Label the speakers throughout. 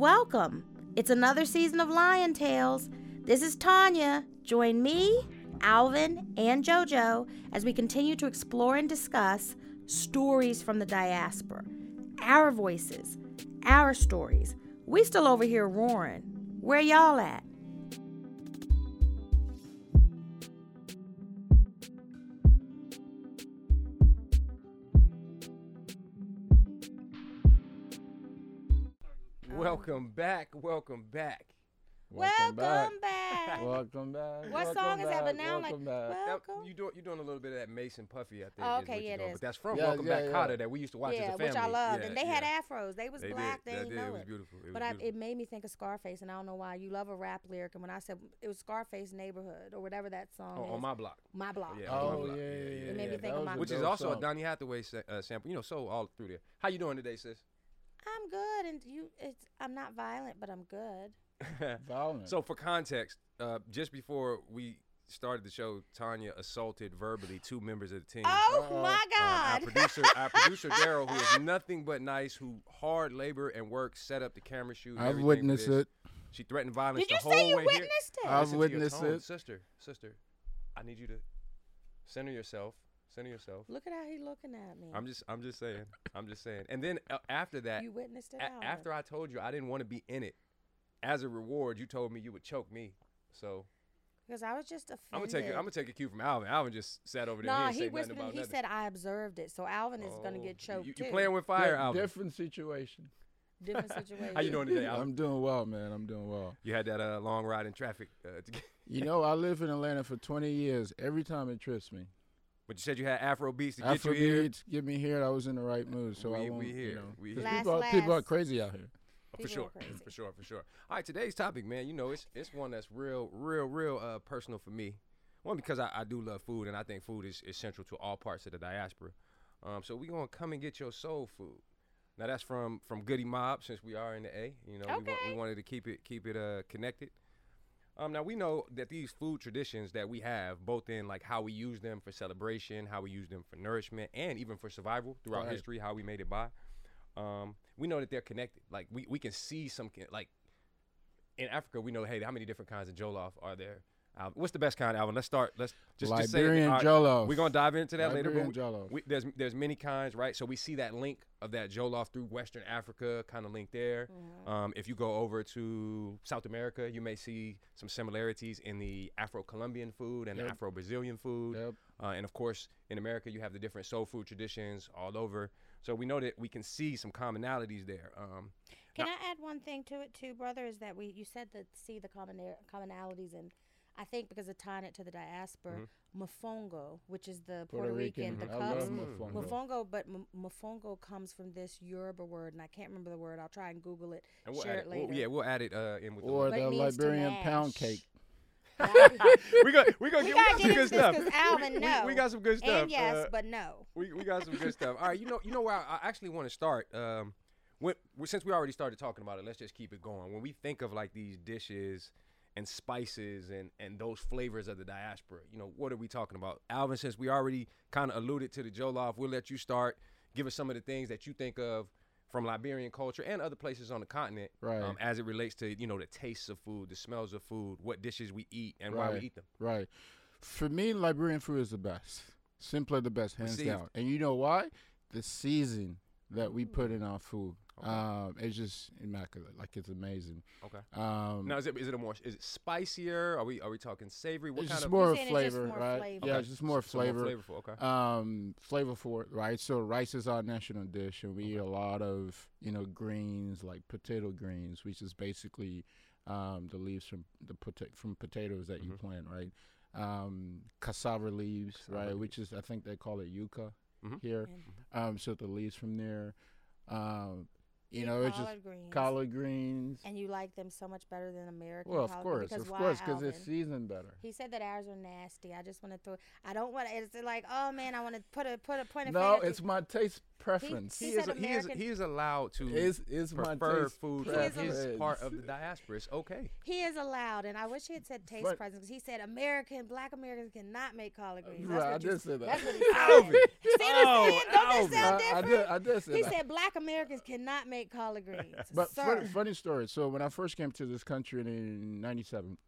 Speaker 1: Welcome. It's another season of Lion Tales. This is Tanya. Join me, Alvin, and JoJo as we continue to explore and discuss stories from the diaspora. Our voices, our stories. We still over here roaring. Where y'all at?
Speaker 2: Welcome back. Welcome back.
Speaker 1: Welcome, back.
Speaker 3: Welcome back.
Speaker 1: What
Speaker 3: welcome
Speaker 1: song is that? But
Speaker 3: back,
Speaker 1: now I'm like,
Speaker 3: back.
Speaker 2: That-
Speaker 1: welcome.
Speaker 2: you doing you doing a little bit of that Mason Puffy, I think.
Speaker 1: Oh, okay,
Speaker 2: what
Speaker 1: yeah,
Speaker 2: you're
Speaker 1: it
Speaker 2: doing.
Speaker 1: is.
Speaker 2: But that's from
Speaker 3: Yeah,
Speaker 2: Welcome
Speaker 3: yeah,
Speaker 2: Back
Speaker 3: yeah.
Speaker 2: Kotter that we used to watch
Speaker 1: yeah,
Speaker 2: as a family.
Speaker 1: which I loved.
Speaker 2: Yeah,
Speaker 1: and they
Speaker 2: yeah.
Speaker 1: had afros. They was
Speaker 2: They
Speaker 1: black.
Speaker 2: did.
Speaker 1: They didn't know
Speaker 2: It was
Speaker 1: it.
Speaker 2: beautiful. It was
Speaker 1: But I, it made me think of Scarface, and I don't know why. You love a rap lyric, and when I said it was Scarface Neighborhood or whatever that song
Speaker 2: Oh,
Speaker 1: is,
Speaker 2: on my block.
Speaker 1: my block.
Speaker 2: Yeah,
Speaker 3: Oh, yeah, yeah,
Speaker 1: It made me think of my-
Speaker 3: a
Speaker 2: Which is also a. Donny Hathaway uh, sample. You know, so all through there. How you doing today, sis?
Speaker 1: I'm good, and you. It's I'm not violent, but I'm good.
Speaker 3: Violent.
Speaker 2: so for context, uh, just before we started the show, Tanya assaulted verbally two members of the team.
Speaker 1: Oh
Speaker 3: Uh-oh.
Speaker 1: my
Speaker 2: Um, our
Speaker 1: God!
Speaker 2: producer, our producer Daryl, who is nothing but nice, who hard labor and work, set up the camera shoot.
Speaker 3: I've
Speaker 2: everything
Speaker 3: witnessed
Speaker 2: this.
Speaker 3: it.
Speaker 2: She threatened violence
Speaker 1: Did you
Speaker 2: the whole
Speaker 1: say you
Speaker 2: way here.
Speaker 1: witnessed it?
Speaker 3: I've
Speaker 2: Listen
Speaker 3: witnessed
Speaker 2: tone.
Speaker 3: it.
Speaker 2: sister. Sister, I need you to center yourself. Center yourself.
Speaker 1: Look at how he looking at me.
Speaker 2: I'm just, I'm just saying. I'm just saying. And then uh, after that,
Speaker 1: you witnessed it.
Speaker 2: a- after I told you I didn't want to be in it, as a reward, you told me you would choke me. So
Speaker 1: because I was just offended.
Speaker 2: I'm gonna take, a, I'm gonna take a cue from Alvin. Alvin just sat over there.
Speaker 1: No,
Speaker 2: he,
Speaker 1: he
Speaker 2: didn't say
Speaker 1: whispered.
Speaker 2: about
Speaker 1: He
Speaker 2: nothing.
Speaker 1: said I observed it, so Alvin is gonna
Speaker 2: Oh,
Speaker 1: get choked
Speaker 2: you,
Speaker 1: too.
Speaker 2: you playing with fire,
Speaker 3: Di-
Speaker 2: Alvin?
Speaker 3: Different situation.
Speaker 1: Different situation.
Speaker 2: How you doing today, Alvin?
Speaker 3: I'm doing well, man. I'm doing well.
Speaker 2: You had that uh, long ride in traffic uh, to get.
Speaker 3: You know, I lived in Atlanta for 20 years. Every time it trips me.
Speaker 2: But you said you had Afro beats to get
Speaker 3: After
Speaker 2: you here.
Speaker 3: beats get me here, I was in the right mood, so I
Speaker 2: We-
Speaker 3: won't.
Speaker 2: we here.
Speaker 3: You know,
Speaker 2: We
Speaker 3: 'cause
Speaker 1: here.
Speaker 3: people, are,
Speaker 1: Last,
Speaker 3: people are crazy out here.
Speaker 2: For sure, for sure, for sure. All right, today's topic, man. You know, it's it's one that's real, real, real uh, personal for me. One because I, I do love food, and I think food is, is central to all parts of the diaspora. Um, so we gonna come and get your soul food. Now that's from from Goodie Mob, since we are in the A. You know, we, want, we wanted to keep it keep it uh, connected. Um, now we know that these food traditions that we have, both in like how we use them for celebration, how we use them for nourishment, and even for survival throughout
Speaker 3: Right.
Speaker 2: history, how we made it by. Um, we know that they're connected. Like we, we can see some like in Africa, we know hey, how many different kinds of jollof are there? Al- what's the best kind, Alvin? Let's start. Let's just, just say it.
Speaker 3: Liberian
Speaker 2: All right,
Speaker 3: jollof.
Speaker 2: We're gonna dive into that later. But
Speaker 3: Liberian
Speaker 2: we-
Speaker 3: jollof.
Speaker 2: we, there's there's many kinds, right? So we see that link of that jollof through Western Africa, kind of link there.
Speaker 1: Mm-hmm.
Speaker 2: Um, if you go over to South America, you may see some similarities in the Afro-Colombian food and the Afro-Brazilian food.
Speaker 3: Yep.
Speaker 2: Uh, and of course, in America, you have the different soul food traditions all over. So we know that we can see some commonalities there. Um,
Speaker 1: Can I add one thing to it too, brother? Is that we you said that see the common commonalities and I think because of tying it to the diaspora,
Speaker 2: Mm-hmm.
Speaker 1: mofongo, which is the
Speaker 3: Puerto,
Speaker 1: Puerto, Rican, the
Speaker 3: I
Speaker 1: cups.
Speaker 3: love mofongo.
Speaker 1: Mofongo, but m- mofongo comes from this Yoruba word, and I can't remember the word. I'll try and Google it,
Speaker 2: and we'll
Speaker 1: share it
Speaker 2: it,
Speaker 1: later.
Speaker 2: we'll- yeah, we'll add it uh, in with
Speaker 3: Or
Speaker 1: But
Speaker 3: the
Speaker 1: it means to
Speaker 3: Liberian pound cake.
Speaker 2: we got we got
Speaker 1: we
Speaker 2: we
Speaker 1: gotta
Speaker 2: got
Speaker 1: get
Speaker 2: some good
Speaker 1: into this
Speaker 2: stuff.
Speaker 1: because
Speaker 2: We-
Speaker 1: Alvin,
Speaker 2: we, we got some good stuff.
Speaker 1: And yes,
Speaker 2: Uh,
Speaker 1: but no.
Speaker 2: we, we got some good stuff. All right, you know you know where I, I actually want to start. Um, when, since we already started talking about it, let's just keep it going. When we think of like these dishes and spices and and those flavors of the diaspora, you know, what are we talking about? Alvin, since we already kind of alluded to the jollof, we'll let you start. Give us some of the things that you think of from Liberian culture and other places on the continent,
Speaker 3: Right.
Speaker 2: um, as it relates to you know the tastes of food, the smells of food, what dishes we eat, and why we
Speaker 3: Right.
Speaker 2: eat them.
Speaker 3: Right. For me, Liberian food is the best. Simply the best, hands
Speaker 2: Received.
Speaker 3: down. And you know why? The season that we put in our food.
Speaker 2: Okay.
Speaker 3: Um, it's just immaculate. Like it's amazing.
Speaker 2: Okay.
Speaker 3: Um,
Speaker 2: Now is it is it a more is it spicier? Are we are we talking savory? What
Speaker 3: it's
Speaker 2: kind
Speaker 3: just
Speaker 2: of
Speaker 3: more
Speaker 1: You're
Speaker 3: of
Speaker 1: it's just
Speaker 3: flavor,
Speaker 1: more
Speaker 3: right?
Speaker 1: flavor.
Speaker 3: Yeah,
Speaker 2: Okay.
Speaker 3: it's just more
Speaker 2: So more
Speaker 3: flavor.
Speaker 2: flavorful. Okay.
Speaker 3: um flavorful right so rice is our national dish and we eat a lot of you know greens like potato greens which is basically um the leaves from the pota- from potatoes that you
Speaker 2: Mhm.
Speaker 3: plant right um cassava leaves
Speaker 2: Cassava
Speaker 3: right
Speaker 2: leaves.
Speaker 3: which is i think they call it yucca
Speaker 2: Mhm.
Speaker 3: here
Speaker 1: And
Speaker 3: um so the leaves from there um you know it's just
Speaker 1: collard greens.
Speaker 3: collard greens
Speaker 1: And you like them so much better than American
Speaker 3: well of course
Speaker 1: because
Speaker 3: of course because it's seasoned better
Speaker 1: He said that ours are nasty. I just want to throw. I don't want to. It's like, oh man, I want to put a put a point of
Speaker 3: no it's my taste preference
Speaker 2: He
Speaker 1: He
Speaker 2: is
Speaker 1: said
Speaker 2: he is he is allowed to
Speaker 3: is is my
Speaker 2: prefer
Speaker 3: taste
Speaker 2: food
Speaker 1: He
Speaker 2: from
Speaker 1: is
Speaker 2: his part of the diaspora. It's okay.
Speaker 1: he is allowed, and I wish he had said taste
Speaker 3: But-
Speaker 1: presence because he said American black Americans cannot make collard greens. That's
Speaker 3: Right, I
Speaker 1: what you,
Speaker 3: did say that.
Speaker 1: That's what he said. See what I'm
Speaker 2: Oh.
Speaker 1: Don't that
Speaker 2: Alvin.
Speaker 1: sound
Speaker 3: I, I
Speaker 1: different?
Speaker 3: did. I did say
Speaker 1: He
Speaker 3: that.
Speaker 1: said black Americans cannot make make collard greens.
Speaker 3: But
Speaker 1: Sir.
Speaker 3: funny, funny story. So when I first came to this country in '97,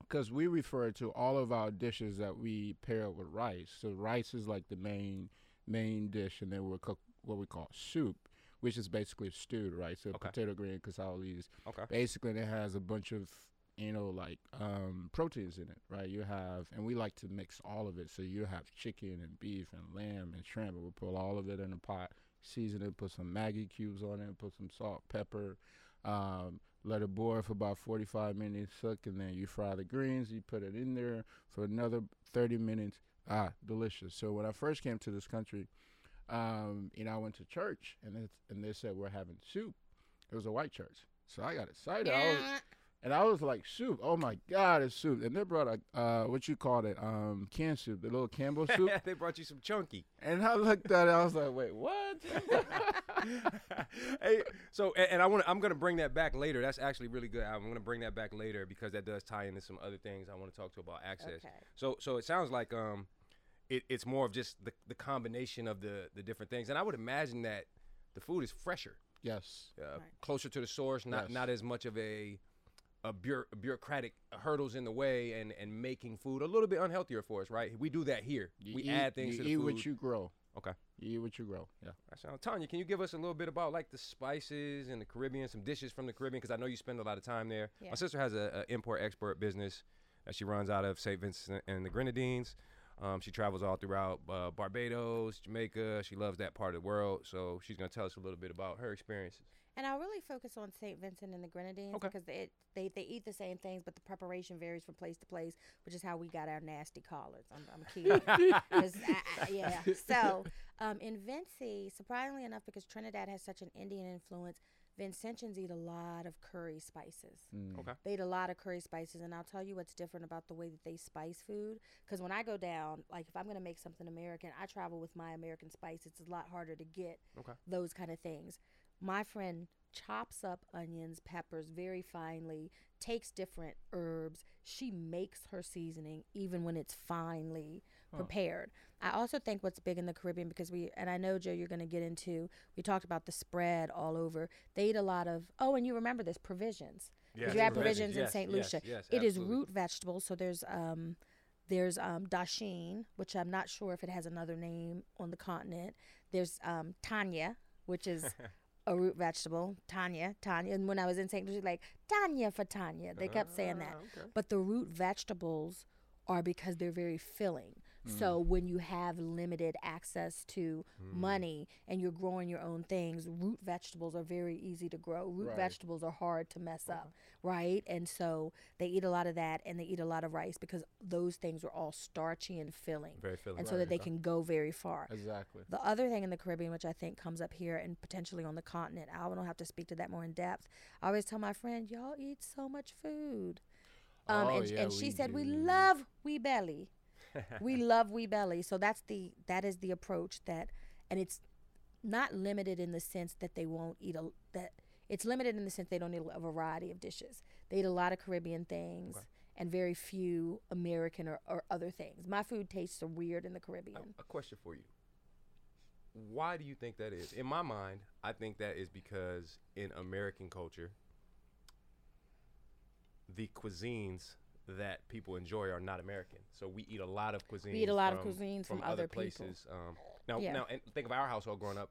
Speaker 3: because we refer to all of our dishes that we pair with rice. So rice is like the main main dish, and then we'll cook what we call soup, which is basically stewed rice. So
Speaker 2: Okay.
Speaker 3: potato, green, cassawis.
Speaker 2: Okay.
Speaker 3: Basically, it has a bunch of you know like um, proteins in it, right? You have, and we like to mix all of it. So you have chicken and beef and lamb and shrimp. We'll put all of it in a pot, season it, put some Maggi cubes on it, put some salt, pepper. Um, let it boil for about 45 minutes, cook, and then you fry the greens. You put it in there for another 30 minutes. Ah, delicious. So when I first came to this country, um, you know, I went to church, and it's, and they said we're having soup. It was a white church, so I got excited. I was, and I was like, soup. Oh my God, it's soup. And they brought a uh, what you called it, um, canned soup, the little Campbell soup.
Speaker 2: they brought you some chunky.
Speaker 3: and I looked at it, I was like, wait, what?
Speaker 2: hey, so and, and I want I'm gonna bring that back later. That's actually really good. I'm gonna bring that back later because that does tie into some other things I want to talk to about access.
Speaker 1: Okay.
Speaker 2: So so it sounds like um, it, it's more of just the the combination of the the different things, and I would imagine that the food is fresher,
Speaker 3: yes.
Speaker 2: uh,
Speaker 1: Right.
Speaker 2: closer to the source, not
Speaker 3: Yes.
Speaker 2: not as much of a a bureau- bureaucratic hurdles in the way and and making food a little bit unhealthier for us, right? We do that here.
Speaker 3: You
Speaker 2: we
Speaker 3: eat,
Speaker 2: add things
Speaker 3: you
Speaker 2: to the
Speaker 3: eat
Speaker 2: food.
Speaker 3: what you grow.
Speaker 2: Okay.
Speaker 3: You eat what you grow. Yeah.
Speaker 2: That sounds. Tanya, can you give us a little bit about like the spices and the Caribbean, some dishes from the Caribbean? Because I know you spend a lot of time there.
Speaker 1: Yeah.
Speaker 2: My sister has a, a import export business that she runs out of St. Vincent and the Grenadines. Um, she travels all throughout uh, Barbados, Jamaica. She loves that part of the world, so she's gonna tell us a little bit about her experiences.
Speaker 1: And I'll really focus on St. Vincent and the Grenadines
Speaker 2: Okay.
Speaker 1: because they, they they eat the same things, but the preparation varies from place to place, which is how we got our nasty collards. I'm, I'm kidding. 'Cause I- I- yeah. So um, in Vincy, surprisingly enough, because Trinidad has such an Indian influence, Vincentians eat a lot of curry spices.
Speaker 3: Mm.
Speaker 2: Okay.
Speaker 1: They eat a lot of curry spices, and I'll tell you what's different about the way that they spice food. Because when I go down, like if I'm gonna make something American, I travel with my American spice. It's a lot harder to get
Speaker 2: Okay.
Speaker 1: those kind of things. My friend chops up onions, peppers very finely, takes different herbs. She makes her seasoning even when it's finely prepared. I also think what's big in the Caribbean because we and I know Joe you're going to get into we talked about the spread all over. They eat a lot of Oh, and you remember this provisions.
Speaker 2: Yes,
Speaker 1: you have
Speaker 2: provisions,
Speaker 1: provisions in St.
Speaker 2: yes,
Speaker 1: Lucia.
Speaker 2: yes,
Speaker 1: it is root vegetables, so there's um there's um dasheen, which I'm not sure if it has another name on the continent. There's um tanya, which is a root vegetable. Tanya, Tanya. And when I was in St. Lucia, like Tanya for Tanya, they kept saying that.
Speaker 2: Ah, okay.
Speaker 1: But the root vegetables are because they're very filling. So mm. when you have limited access to mm. money and you're growing your own things, root vegetables are very easy to grow. Root
Speaker 3: Right.
Speaker 1: vegetables are hard to mess up, uh-huh. right? And so they eat a lot of that and they eat a lot of rice because those things are all starchy and filling.
Speaker 2: Very filling.
Speaker 1: And so that they can go very far.
Speaker 3: Exactly.
Speaker 1: The other thing in the Caribbean, which I think comes up here and potentially on the continent, I don't have to speak to that more in depth. I always tell my friend, y'all eat so much food. Um,
Speaker 3: Oh,
Speaker 1: and,
Speaker 3: yeah,
Speaker 1: and she said, we love we belly. we love we belly. So that's the that is the approach that, and it's not limited in the sense that they won't eat a that it's limited in the sense they don't eat a variety of dishes. They eat a lot of Caribbean things. And very few American or, or other things. My food tastes are weird in the Caribbean.
Speaker 2: a question for you. Why do you think that is? In my mind, I think that is because in American culture, the cuisines that people enjoy are not American. So we eat a lot of cuisines.
Speaker 1: We eat a lot of cuisines from
Speaker 2: other
Speaker 1: other
Speaker 2: places. Um, now,
Speaker 1: Yeah.
Speaker 2: now, and think of our household growing up.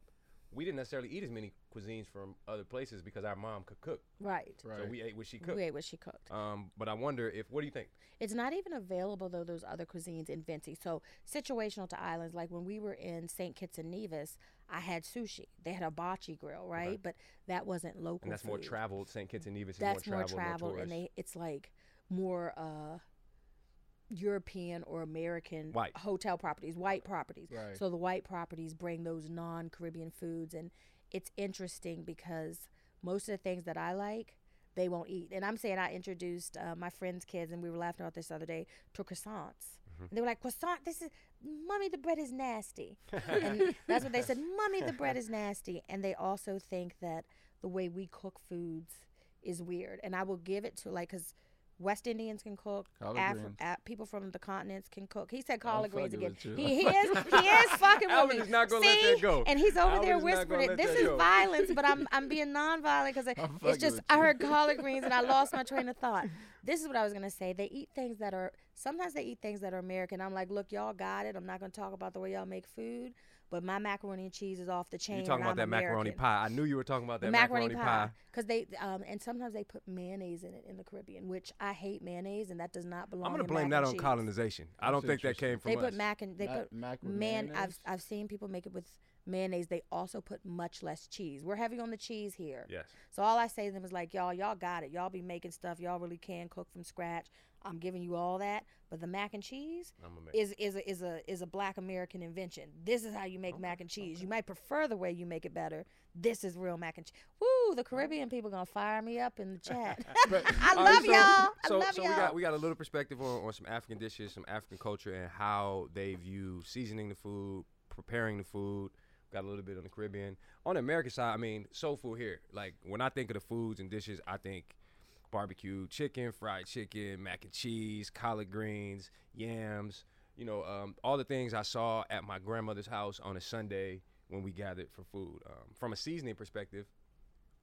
Speaker 2: We didn't necessarily eat as many cuisines from other places because our mom could cook.
Speaker 1: Right.
Speaker 3: Right.
Speaker 2: So we ate what she cooked.
Speaker 1: We ate what she cooked.
Speaker 2: Um, but I wonder if what do you think?
Speaker 1: It's not even available though those other cuisines in Vincy. So situational to islands, like when we were in St. Kitts and Nevis, I had sushi. They had a bocce grill, right? But that wasn't local.
Speaker 2: And that's more traveled. St. Kitts and Nevis is
Speaker 1: That's
Speaker 2: more
Speaker 1: more
Speaker 2: traveled,
Speaker 1: traveled,
Speaker 2: more
Speaker 1: and they it's like more uh European or American
Speaker 2: White.
Speaker 1: hotel properties, white properties.
Speaker 3: Right.
Speaker 1: So the white properties bring those non Caribbean foods, and it's interesting because most of the things that I like, they won't eat. And I'm saying I introduced uh, my friends' kids, and we were laughing about this the other day, to croissants. And they were like, croissant, this is, mommy, the bread is nasty. and that's what they said, mommy, the bread is nasty. And they also think that the way we cook foods is weird. And I will give it to, like, because West Indians can cook.
Speaker 3: Collard
Speaker 1: Afri-
Speaker 3: greens.
Speaker 1: people from the continents can cook. He said collard greens again. He, he is he is fucking with me.
Speaker 2: is not gonna
Speaker 1: See?
Speaker 2: let that go.
Speaker 1: And he's over there whispering it. This is
Speaker 2: go.
Speaker 1: violence, but I'm I'm being nonviolent because it's just I heard collard greens and I lost my train of thought. This is what I was gonna say. They eat things that are sometimes they eat things that are American. I'm like, look, y'all got it. I'm not gonna talk about the way y'all make food, but my macaroni and cheese is off the chain.
Speaker 2: You talking about
Speaker 1: I'm
Speaker 2: that macaroni pie? I knew you were talking about that
Speaker 1: macaroni,
Speaker 2: macaroni,
Speaker 1: pie, because they um and sometimes they put mayonnaise in it in the Caribbean, which I hate mayonnaise and that does not belong.
Speaker 2: I'm gonna
Speaker 1: in
Speaker 2: blame
Speaker 1: mac
Speaker 2: that on
Speaker 1: cheese.
Speaker 2: colonization. I don't
Speaker 3: That's
Speaker 2: think that came from
Speaker 1: They
Speaker 2: us.
Speaker 1: put mac and they
Speaker 3: Ma-
Speaker 1: put
Speaker 3: mac with
Speaker 1: man. I've? I've seen people make it with mayonnaise. They also put much less cheese. We're heavy on the cheese here.
Speaker 2: yes.
Speaker 1: So all I say to them is like, y'all, y'all got it. Y'all be making stuff. Y'all really can cook from scratch. I'm giving you all that, but the mac and cheese
Speaker 2: I'm gonna make.
Speaker 1: is is a, is a is a black American invention. This is how you make mac and cheese. You might prefer the way you make it better. This is real mac and cheese. Woo! The Caribbean people gonna fire me up in the chat.
Speaker 3: But-
Speaker 1: I love
Speaker 2: so,
Speaker 1: y'all. I love
Speaker 2: so
Speaker 1: y'all.
Speaker 2: we got we got a little perspective on, on some African dishes, some African culture, and how they view seasoning the food, preparing the food. Got a little bit on the Caribbean. On the American side, I mean, soul food here. Like when I think of the foods and dishes, I think barbecue chicken, fried chicken, mac and cheese, collard greens, yams. You know, um, all the things I saw at my grandmother's house on a Sunday when we gathered for food. Um, from a seasoning perspective,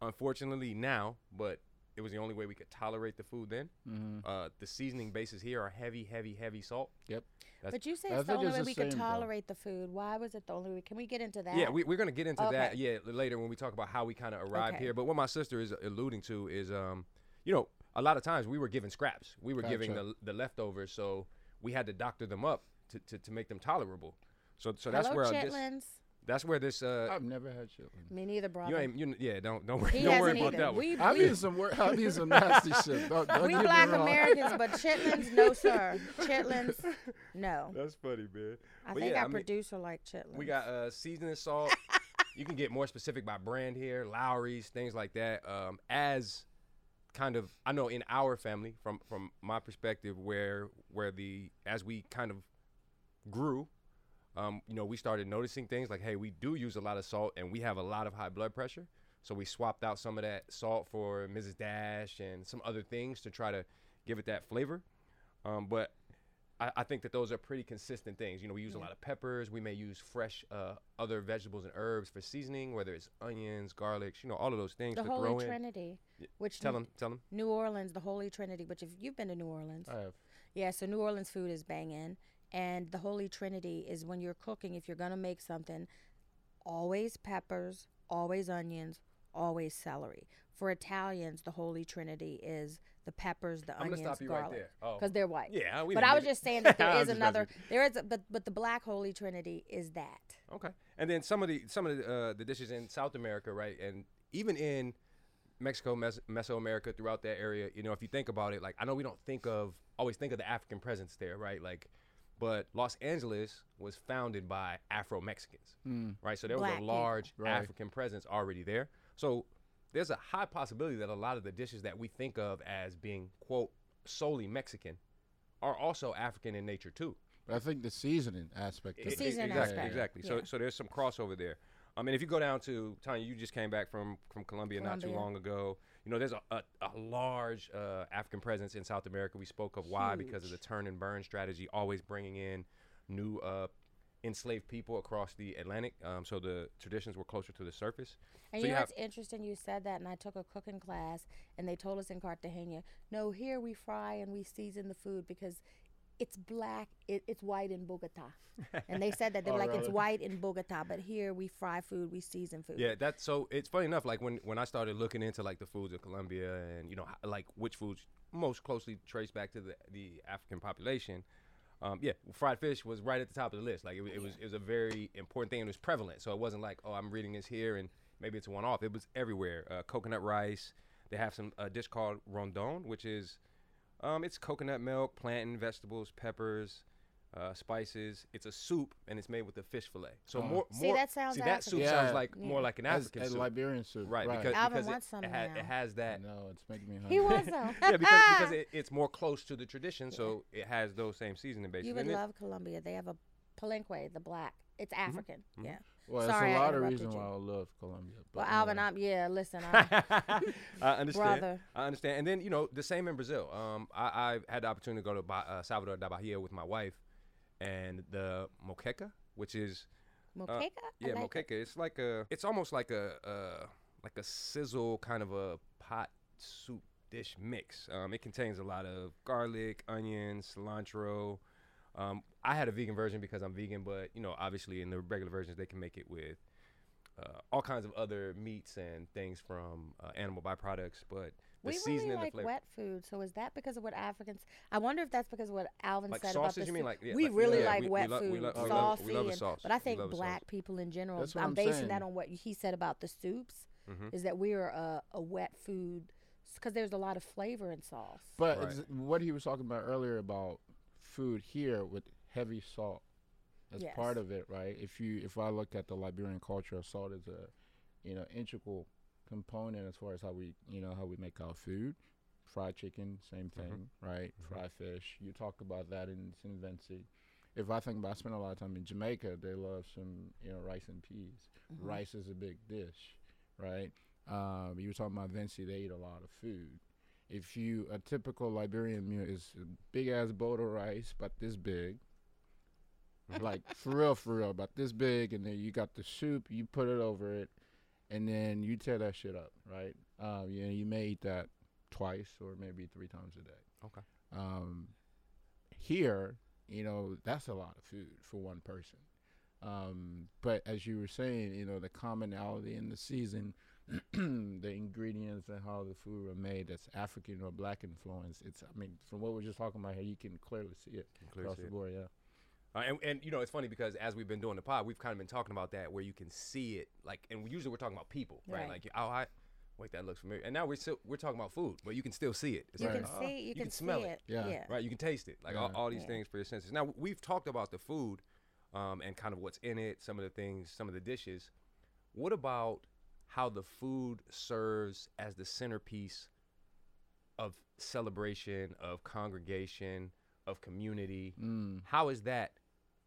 Speaker 2: unfortunately now, but it was the only way we could tolerate the food then.
Speaker 3: Mhm.
Speaker 2: Uh, the seasoning bases here are heavy, heavy, heavy salt.
Speaker 3: Yep.
Speaker 1: But you say it's the only
Speaker 3: it's
Speaker 1: way
Speaker 3: the
Speaker 1: we could
Speaker 3: same, though.
Speaker 1: tolerate the food. Why was it the only way? Can we get into that?
Speaker 2: Yeah, we, we're gonna get into that yeah later when we talk about how we kind of arrived
Speaker 1: Okay.
Speaker 2: here. But what my sister is alluding to is, um, you know, a lot of times we were given scraps. We were giving the the leftovers, so we had to doctor them up to, to, to make them tolerable. So so that's
Speaker 1: Hello,
Speaker 2: where this
Speaker 1: chitlins.
Speaker 2: That's where this uh
Speaker 3: I've never had chitlins.
Speaker 1: Me neither, brother.
Speaker 2: you ain't you yeah don't don't worry
Speaker 1: he
Speaker 2: don't worry
Speaker 1: hasn't
Speaker 2: about
Speaker 1: either.
Speaker 2: that one.
Speaker 1: We,
Speaker 3: I've eaten some wor- I've eaten some nasty shit. Don't, don't
Speaker 1: we
Speaker 3: get
Speaker 1: black. Americans, but chitlins, no sir. Chitlins, no.
Speaker 2: That's funny, man.
Speaker 1: I
Speaker 2: But
Speaker 1: think
Speaker 2: yeah,
Speaker 1: our
Speaker 2: I mean,
Speaker 1: producer like chitlins.
Speaker 2: We got uh, seasoning salt. you can get more specific by brand here, Lawry's, things like that. Um, as kind of, I know in our family, from from my perspective, where where the as we kind of grew, um, you know, we started noticing things like, hey, we do use a lot of salt, and we have a lot of high blood pressure. So we swapped out some of that salt for Mrs. Dash and some other things to try to give it that flavor. Um, but I, I think that those are pretty consistent things. You know, we use a lot of peppers. We may use fresh uh, other vegetables and herbs for seasoning, whether it's onions, garlics, you know, all of those things
Speaker 1: the Holy
Speaker 2: in.
Speaker 1: Trinity, which
Speaker 2: Tell
Speaker 1: New-
Speaker 2: them, tell them.
Speaker 1: New Orleans, the Holy Trinity. Which if you've been to New Orleans,
Speaker 3: I have.
Speaker 1: yeah. So New Orleans food is banging, and the Holy Trinity is when you're cooking. If you're gonna make something, always peppers, always onions, always celery. For Italians, the Holy Trinity is the peppers, the
Speaker 2: I'm gonna
Speaker 1: onions,
Speaker 2: stop you right
Speaker 1: garlic,
Speaker 2: there. Oh.
Speaker 1: because they're white.
Speaker 2: Yeah, we
Speaker 1: but I was
Speaker 2: it.
Speaker 1: just saying that
Speaker 2: I
Speaker 1: there
Speaker 2: was
Speaker 1: is
Speaker 2: just
Speaker 1: another. There is, a, but but the Black Holy Trinity is that.
Speaker 2: Okay. And then some of the some of the uh, the dishes in South America, right, and even in Mexico, Mes- Mesoamerica, throughout that area, you know, if you think about it, like I know we don't think of always think of the African presence there, right? Like, but Los Angeles was founded by Afro Mexicans,
Speaker 3: Mm.
Speaker 2: right? So there
Speaker 1: Black
Speaker 2: was a
Speaker 1: people.
Speaker 2: large
Speaker 3: Right.
Speaker 2: African presence already there. So there's a high possibility that a lot of the dishes that we think of as being quote solely Mexican are also African in nature too.
Speaker 3: But I think the seasoning aspect.
Speaker 1: The seasoning
Speaker 2: exactly,
Speaker 1: aspect.
Speaker 2: Exactly.
Speaker 1: Yeah.
Speaker 2: So so there's some crossover there. I mean, if you go down to Tanya, you just came back from from Colombia, not too long ago. You know, there's a, a, a large uh, African presence in South America. We spoke of why because of the turn and burn strategy, always bringing in new uh, enslaved people across the Atlantic. Um, so the traditions were closer to the surface.
Speaker 1: And
Speaker 2: so
Speaker 1: you know what's interesting? You said that, and I took a cooking class, and they told us in Cartagena, no, here we fry and we season the food because it's black, it, it's white in Bogota. and they said that they were
Speaker 3: Oh,
Speaker 1: like, it's white in Bogota, but here we fry food, we season food.
Speaker 2: Yeah, that's so. It's funny enough. Like when when I started looking into like the foods of Colombia and you know like which foods most closely trace back to the the African population. Um, yeah, fried fish was right at the top of the list. Like it, it was it was a very important thing. and It was prevalent, so it wasn't like oh I'm reading this here and maybe it's a one off. It was everywhere. Uh, coconut rice. They have some a dish called rondon, which is um, it's coconut milk, plantain, vegetables, peppers, uh, spices. It's a soup and it's made with a fish fillet. So
Speaker 3: Oh.
Speaker 2: more,
Speaker 1: See,
Speaker 2: more
Speaker 1: that sounds
Speaker 2: see that soup
Speaker 3: African.
Speaker 2: sounds
Speaker 3: Yeah.
Speaker 2: like more like an African
Speaker 3: as
Speaker 2: soup.
Speaker 3: Liberian soup.
Speaker 2: Right, because,
Speaker 1: Alvin
Speaker 2: because
Speaker 1: wants
Speaker 2: it,
Speaker 1: some
Speaker 2: it, ha-
Speaker 1: now.
Speaker 2: it has that.
Speaker 3: No, it's making me hungry.
Speaker 1: He wants some.
Speaker 2: yeah, because, because it, it's more close to the tradition, so it has those same seasoning bases.
Speaker 1: you would
Speaker 2: And it-
Speaker 1: love Colombia. They have a palenque, the black. It's African. Yeah.
Speaker 3: Well,
Speaker 1: Sorry,
Speaker 3: it's a
Speaker 1: I
Speaker 3: lot of reasons
Speaker 1: you.
Speaker 3: why I love Colombia. But
Speaker 1: Well, Alvin. I'm yeah. Listen, I'm,
Speaker 2: I understand.
Speaker 1: Brother.
Speaker 2: I understand. And then you know the same in Brazil. Um, I, I had the opportunity to go to ba- uh, Salvador da Bahia with my wife, and the moqueca, which is
Speaker 1: moqueca. I
Speaker 2: yeah
Speaker 1: like it.
Speaker 2: moqueca. It's like a. It's almost like a uh, like a sizzle kind of a pot soup dish mix. Um, it contains a lot of garlic, onion, cilantro. Um, I had a vegan version because I'm vegan, but you know, obviously in the regular versions they can make it with uh, all kinds of other meats and things from uh, animal byproducts. But the
Speaker 1: We
Speaker 2: seasoning,
Speaker 1: really
Speaker 2: the
Speaker 1: like
Speaker 2: flavor,
Speaker 1: wet food, so is that because of what Africans? I wonder if that's because of what Alvin
Speaker 2: like
Speaker 1: said about
Speaker 2: sauces.
Speaker 1: the
Speaker 2: You mean
Speaker 1: soup.
Speaker 2: like yeah,
Speaker 1: we
Speaker 2: like-
Speaker 1: really
Speaker 2: yeah,
Speaker 1: like
Speaker 2: we- we
Speaker 1: wet
Speaker 2: we
Speaker 1: food,
Speaker 2: lo- we love-
Speaker 1: saucy,
Speaker 2: we love a
Speaker 1: and-
Speaker 2: sauce.
Speaker 1: but I think black
Speaker 2: sauce.
Speaker 1: people in general.
Speaker 3: That's
Speaker 1: I'm,
Speaker 3: I'm
Speaker 1: basing
Speaker 3: saying.
Speaker 1: that on what he said about the soups.
Speaker 2: Mhm.
Speaker 1: Is that we're a, a wet food because there's a lot of flavor in sauce.
Speaker 3: But
Speaker 2: Right.
Speaker 3: what he was talking about earlier about food here with heavy salt as
Speaker 1: Yes.
Speaker 3: part of it, right? If you if I look at the Liberian culture, salt is a you know integral component as far as how we you know how we make our food. Fried chicken, same thing, right? Fried fish. You talk about that in St. Vincent. If I think about, I spent a lot of time in Jamaica. They love some, you know, rice and peas.
Speaker 1: Mm-hmm.
Speaker 3: Rice is a big dish, right? Um, you were talking about Vincy. They eat a lot of food. If you a typical Liberian meal is big ass bowl of rice, about this big, like for real, for real, about this big, and then you got the soup. You put it over it, and then you tear that shit up, right? Um, you know, you may eat that twice or maybe three times a day.
Speaker 2: Okay.
Speaker 3: Um, here, you know, that's a lot of food for one person. Um, but as you were saying, you know, the commonality in the season, the ingredients and how the food are made that's African or black influence. It's, I mean, from what we're just talking about here, you can clearly see it
Speaker 2: clearly
Speaker 3: across
Speaker 2: see
Speaker 3: the
Speaker 2: it.
Speaker 3: board. Yeah.
Speaker 2: Uh, and, and you know it's funny because as we've been doing the pod, we've kind of been talking about that where you can see it, like, and usually we're talking about people, right?
Speaker 1: Right.
Speaker 2: Like, oh, I wait, that looks familiar. And now we're still we're talking about food, but you can still see it. It's
Speaker 1: You
Speaker 2: like,
Speaker 1: can
Speaker 2: oh,
Speaker 1: see, you, can,
Speaker 2: smell
Speaker 1: see
Speaker 2: it,
Speaker 1: it.
Speaker 3: Yeah.
Speaker 2: right? You can taste it, like all, all these
Speaker 1: Yeah.
Speaker 2: things for your senses. Now we've talked about the food, um, and kind of what's in it, some of the things, some of the dishes. What about how the food serves as the centerpiece of celebration, of congregation, of community?
Speaker 3: Mm.
Speaker 2: How is that?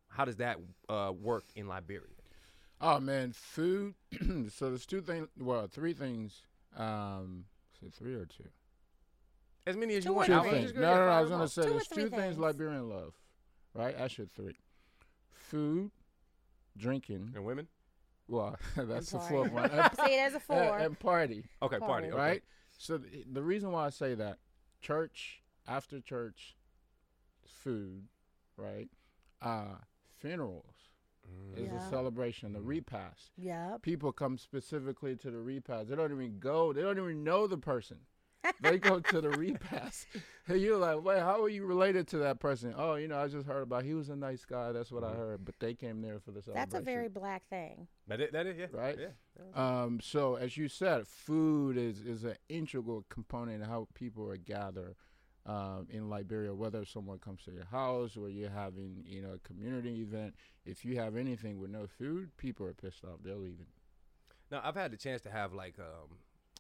Speaker 2: How does that uh, work in Liberia?
Speaker 3: Oh man, food. so there's two things. Well, three things. Um, is it three or two?
Speaker 2: As many as
Speaker 1: Two
Speaker 2: you want.
Speaker 3: Two
Speaker 1: Two
Speaker 3: things. No, no, no. I was gonna say
Speaker 1: Two or
Speaker 3: there's two things
Speaker 1: things.
Speaker 3: Liberian love, right? Actually, three. Food, drinking.
Speaker 2: And women?
Speaker 3: Well, that's the fourth one. And,
Speaker 1: See, there's a four.
Speaker 3: and- and party,
Speaker 2: Okay, party.
Speaker 1: Party.
Speaker 2: Okay.
Speaker 3: right? So th- the reason why I say that, church after church, food, right? Uh, funerals
Speaker 2: Mm.
Speaker 3: is
Speaker 1: Yeah.
Speaker 3: a celebration, the repast.
Speaker 1: yep.
Speaker 3: people come specifically to the repast. They don't even go. They don't even know the person. They go to the repast. And you're like, wait, how are you related to that person? Oh, you know, I just heard about. He was a nice guy. That's what I
Speaker 2: Mhm.
Speaker 3: heard. But they came there for the celebration.
Speaker 1: That's a very black thing.
Speaker 2: That is, that is, yeah.
Speaker 3: Right?
Speaker 2: Yeah.
Speaker 3: Um, so as you said, food is is an integral component of how people are gathered um, in Liberia. Whether someone comes to your house or you're having you know a community event, if you have anything with no food, people are pissed off. They're leaving.
Speaker 2: Now, I've had the chance to have like um,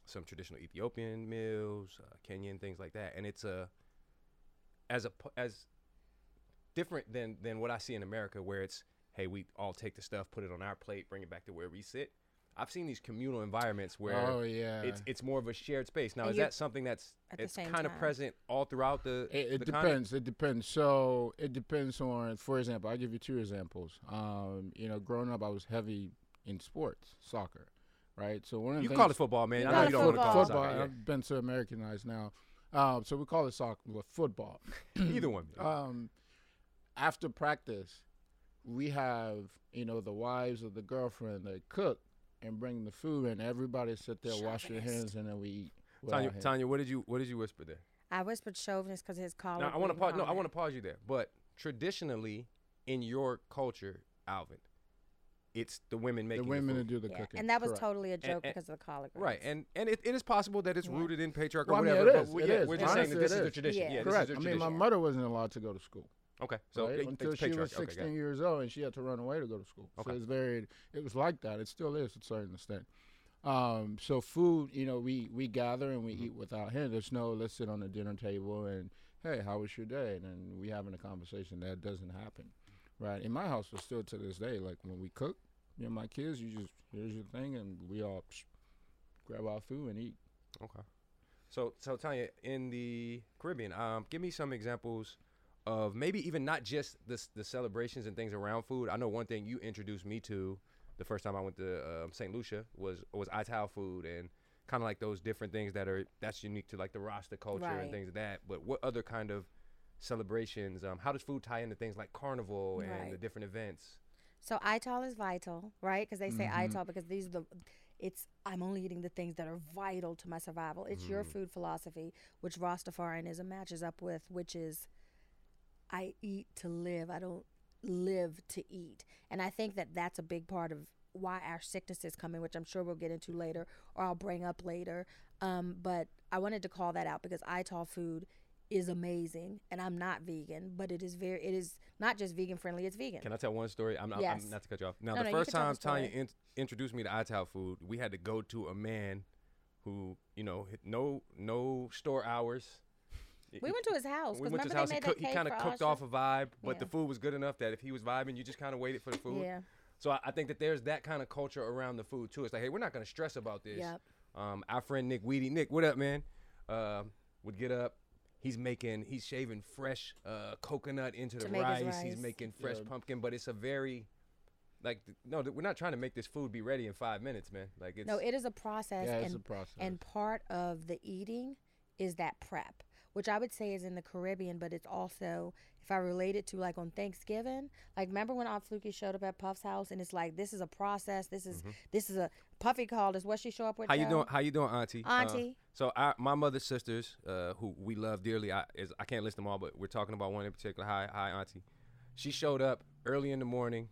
Speaker 2: some traditional Ethiopian meals, uh, Kenyan things like that, and it's a as a p- as different than than what I see in America, where it's hey, we all take the stuff, put it on our plate, bring it back to where we sit. I've seen these communal environments where
Speaker 3: oh yeah,
Speaker 2: it's it's more of a shared space. Now,
Speaker 1: And
Speaker 2: is that something that's it's
Speaker 1: same
Speaker 2: kind of present all throughout the
Speaker 3: It, it
Speaker 2: the continent?
Speaker 3: depends. It depends. So it depends on, for example, I'll give you two examples. Um, you know, growing up, I was heavy in sports, soccer, right? So one of the
Speaker 2: You
Speaker 3: things,
Speaker 2: call it football, man. I know you don't want to
Speaker 1: football.
Speaker 2: call it
Speaker 3: football.
Speaker 2: soccer.
Speaker 3: I've been so Americanized now. Um, so we call it soccer, well, football.
Speaker 2: Either one.
Speaker 3: Um, after practice, we have you know the wives of the girlfriend they cook and bring the food, and everybody sit there, wash their hands, and then we eat.
Speaker 2: Tanya. Tanya, what did you what did you whisper there?
Speaker 1: I whispered chauvinist because his collar.
Speaker 2: Now I want to pause. No, I want to pause you there. But traditionally, in your culture, Alvin, it's the women
Speaker 3: the
Speaker 2: making
Speaker 3: women
Speaker 2: the
Speaker 3: that
Speaker 2: food.
Speaker 3: do the
Speaker 1: Yeah,
Speaker 3: cooking,
Speaker 1: and that was
Speaker 3: Correct.
Speaker 1: totally a joke
Speaker 2: and-
Speaker 1: because of the collard greens.
Speaker 2: right, and and it, it is possible that it's
Speaker 1: Yeah.
Speaker 2: rooted in patriarchy
Speaker 3: Well,
Speaker 2: or
Speaker 3: I mean,
Speaker 2: whatever. but
Speaker 3: is,
Speaker 2: we,
Speaker 3: it
Speaker 2: yeah,
Speaker 3: is.
Speaker 2: we're just saying
Speaker 3: Honestly,
Speaker 2: that this
Speaker 3: it
Speaker 2: is the tradition.
Speaker 1: Yeah.
Speaker 2: Yeah,
Speaker 3: Correct.
Speaker 2: this
Speaker 3: I
Speaker 2: is a
Speaker 3: mean, my mother wasn't allowed to go to school.
Speaker 2: okay, so
Speaker 3: right?
Speaker 2: it-
Speaker 3: until
Speaker 2: it's
Speaker 3: she was
Speaker 2: patriarchy. Okay,
Speaker 3: 16
Speaker 2: got
Speaker 3: years old and she had to run away to go to school.
Speaker 2: Okay.
Speaker 3: So it's very, it was like that. It still is to a certain extent. Um, so food, you know, we we gather and we
Speaker 2: Mhm.
Speaker 3: eat without hand. There's no let's sit on the dinner table and hey, how was your day? And then we having a conversation. That doesn't happen, right? In my house, but still to this day, like when we cook, me and my kids, you just here's your thing, and we all psh, grab our food and eat.
Speaker 2: Okay. So, so Tanya, in the Caribbean, um, give me some examples of maybe even not just the the celebrations and things around food. I know one thing you introduced me to the first time I went to um, St. Lucia was was Ital food and kind of like those different things that are that's unique to like the Rasta culture
Speaker 1: Right.
Speaker 2: and things of that. But what other kind of celebrations? Um, how does food tie into things like carnival and the different events?
Speaker 1: So ITAL is vital, right? Because they say
Speaker 3: Mhm.
Speaker 1: ITAL because these are the, it's I'm only eating the things that are vital to my survival. It's your
Speaker 2: Mhm.
Speaker 1: food philosophy, which Rastafarianism matches up with, which is I eat to live. I don't live to eat, and I think that that's a big part of why our sicknesses come in, which I'm sure we'll get into later, or I'll bring up later. Um, but I wanted to call that out because ITAL food is amazing, and I'm not vegan, but it is very, it is not just vegan friendly. It's vegan.
Speaker 2: Can I tell one story? I'm, not-
Speaker 1: Yes.
Speaker 2: I'm not to cut you off. Now,
Speaker 1: No,
Speaker 2: the
Speaker 1: no,
Speaker 2: first time. Tanya in, introduced me to Ital food, we had to go to a man who, you know, no no store hours.
Speaker 1: We went to his house
Speaker 2: We went to his house. He, cook, he kind of cooked
Speaker 1: Usher?
Speaker 2: off a vibe, but the food was good enough that if he was vibing, you just kind of waited for the food.
Speaker 1: Yeah.
Speaker 2: So I, I think that there's that kind of culture around the food too. It's like, hey, we're not gonna stress about this.
Speaker 1: Yep.
Speaker 2: Um, our friend Nick Weedy, Nick, what up, man? Um, would get up. He's making, he's shaving fresh uh, coconut into the
Speaker 1: To make
Speaker 2: rice. He's making fresh
Speaker 3: Yeah.
Speaker 2: pumpkin, but it's a very, like, no, th- we're not trying to make this food be ready in five minutes, man. Like, it's
Speaker 1: No, it is a process,
Speaker 3: yeah, it's a process.
Speaker 1: and part of the eating is that prep, which I would say is in the Caribbean, but it's also if I relate it to like on Thanksgiving, like remember when Aunt Fluky showed up at Puff's house and it's like this is a process, this is this is a Puffy called us. What she show up with?
Speaker 2: Mm-hmm. how you
Speaker 1: Joe?
Speaker 2: doing? How you doing, Auntie? Uh,
Speaker 1: Auntie.
Speaker 2: so our, my mother's sisters, uh, who we love dearly, I is I can't list them all, but we're talking about one in particular. Hi, hi, Auntie. She showed up early in the morning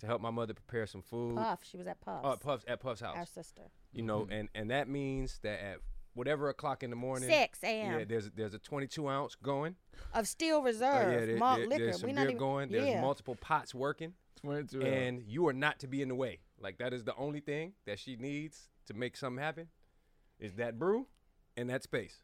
Speaker 2: to help my mother prepare some food.
Speaker 1: Puff. She was at Puff's.
Speaker 2: Oh, at Puff's at Puff's house.
Speaker 1: Our sister.
Speaker 2: you know,
Speaker 3: Mhm.
Speaker 2: and and that means that at whatever o'clock in the morning,
Speaker 1: Six a.m.
Speaker 2: yeah, there's there's a 22 ounce going.
Speaker 1: of Steel
Speaker 2: Uh,
Speaker 1: Reserve,
Speaker 2: yeah, there-
Speaker 1: malt
Speaker 2: there-
Speaker 1: liquor.
Speaker 2: there's some
Speaker 1: we
Speaker 2: beer
Speaker 1: not even,
Speaker 2: going. There's
Speaker 1: yeah.
Speaker 2: multiple pots working,
Speaker 3: 22
Speaker 2: and you are not to be in the way. Like that is the only thing that she needs to make something happen, is that brew and that space.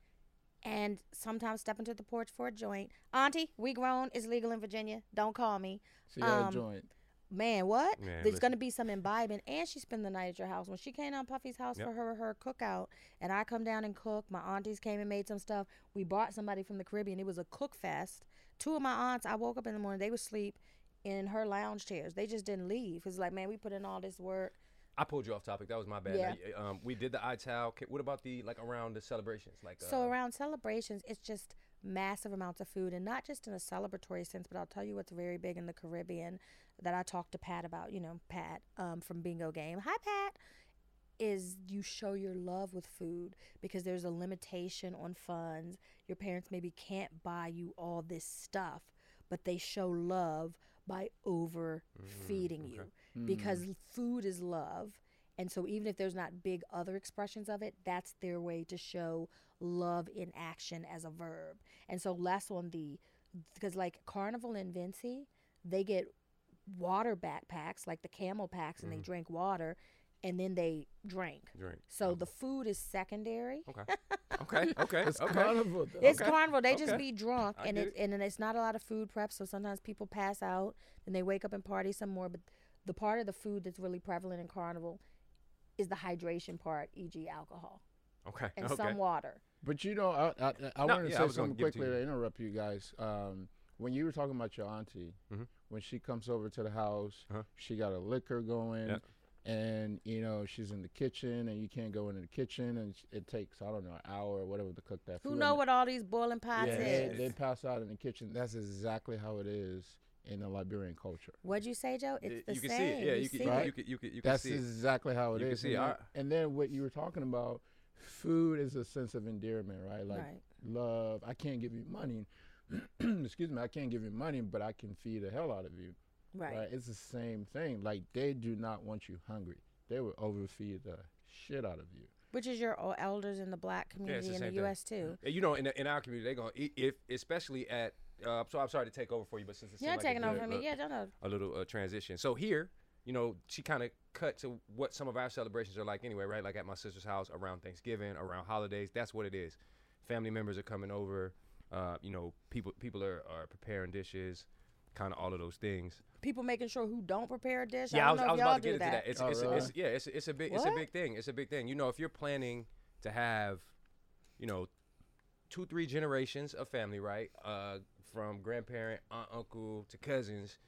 Speaker 1: and sometimes step into the porch for a joint. Auntie, we grown. is legal in Virginia. Don't call me.
Speaker 3: So you got
Speaker 1: um,
Speaker 3: a joint.
Speaker 1: Man, what?
Speaker 2: Man,
Speaker 1: There's gonna be some imbibing, and she spend the night at your house. When she came down Puffy's house
Speaker 2: Yep.
Speaker 1: for her her cookout, and I come down and cook. My aunties came and made some stuff. We brought somebody from the Caribbean. It was a cook fest. Two of my aunts, I woke up in the morning. They would sleep in her lounge chairs. They just didn't leave. It's like, man, we put in all this work.
Speaker 2: I pulled you off topic. That was my bad.
Speaker 1: Yeah.
Speaker 2: Um, we did the iTal. What about the like around the celebrations? Like
Speaker 1: So
Speaker 2: uh,
Speaker 1: around celebrations, it's just massive amounts of food, and not just in a celebratory sense, but I'll tell you what's very big in the Caribbean that I talked to Pat about. You know, Pat um, from Bingo Game. Hi, Pat. Is you show your love with food because there's a limitation on funds. Your parents maybe can't buy you all this stuff, but they show love by overfeeding
Speaker 2: okay.
Speaker 1: you
Speaker 3: Mm.
Speaker 1: because food is love. And so even if there's not big other expressions of it, that's their way to show love in action as a verb. And so less on the because like Carnival and Vincy, they get water backpacks like the camel packs and they
Speaker 2: Mhm.
Speaker 1: drink water and then they drink.
Speaker 2: drink.
Speaker 1: So
Speaker 2: Oh,
Speaker 1: the food is secondary.
Speaker 2: okay, okay, okay,
Speaker 3: It's
Speaker 2: okay.
Speaker 3: carnival though.
Speaker 1: It's
Speaker 2: Okay.
Speaker 1: carnival. They just be drunk,
Speaker 2: I
Speaker 1: and
Speaker 2: get
Speaker 1: it, and then it's not a lot of food prep. So sometimes people pass out, and they wake up and party some more. But the part of the food that's really prevalent in carnival is the hydration part, e.g., alcohol
Speaker 2: Okay,
Speaker 1: and
Speaker 2: okay.
Speaker 1: some water.
Speaker 3: But you know, I I, I
Speaker 2: No,
Speaker 3: wanted to
Speaker 2: yeah, I
Speaker 3: say something
Speaker 2: give to
Speaker 3: quickly to interrupt you guys. Um, when you were talking about your auntie,
Speaker 2: Mhm.
Speaker 3: when she comes over to the house,
Speaker 2: Uh-huh.
Speaker 3: she got a liquor going,
Speaker 2: Yeah.
Speaker 3: and you know she's in the kitchen, and you can't go into the kitchen, and it takes I don't know an hour or whatever to cook that
Speaker 1: Who
Speaker 3: food.
Speaker 1: know what all these boiling pots
Speaker 3: Yeah, they,
Speaker 1: is?
Speaker 3: they pass out in the kitchen. That's exactly how it is in the Liberian culture.
Speaker 1: What'd you say, Joe? It's
Speaker 2: Y-
Speaker 1: the
Speaker 2: you can
Speaker 1: same.
Speaker 2: see it. Yeah, you,
Speaker 1: see
Speaker 2: can,
Speaker 3: Right?
Speaker 2: you, can, you can, you can
Speaker 3: That's
Speaker 2: see it.
Speaker 3: That's exactly how it is.
Speaker 2: You can see
Speaker 3: and,
Speaker 2: it. I-
Speaker 3: and then what you were talking about, food is a sense of endearment, right? Like
Speaker 1: right.
Speaker 3: love. I can't give you money. Excuse me. I can't give you money, but I can feed the hell out of you.
Speaker 1: Right.
Speaker 3: It's the same thing. Like they do not want you hungry. They will overfeed the shit out of you.
Speaker 1: Which is your elders in the black community
Speaker 2: the
Speaker 1: in the
Speaker 2: same thing.
Speaker 1: U.S. too.
Speaker 2: You know, in, the, in our community, they're gonna eat if, especially at. Uh, so I'm sorry to take over for you, but since it's
Speaker 1: You're not taking over for me. Yeah, don't know.
Speaker 2: a little uh, transition. So here, you know, she kind of cut to what some of our celebrations are like anyway, right? Like at my sister's house around Thanksgiving, around holidays. That's what it is. Family members are coming over. Uh, you know, people people are, are preparing dishes, kind of all of those things.
Speaker 1: People making sure who don't prepare a dish.
Speaker 2: Yeah,
Speaker 1: I
Speaker 2: I
Speaker 1: don't
Speaker 2: was,
Speaker 1: know
Speaker 2: I
Speaker 1: if
Speaker 2: was
Speaker 1: y'all
Speaker 2: about to
Speaker 1: do
Speaker 2: get into that. It's,
Speaker 3: Oh,
Speaker 2: it's,
Speaker 3: really?
Speaker 2: it's yeah, it's, it's a big it's a big thing. It's a big thing. You know, if you're planning to have, you know, two three generations of family, right? Uh, from grandparent, aunt, uncle to cousins,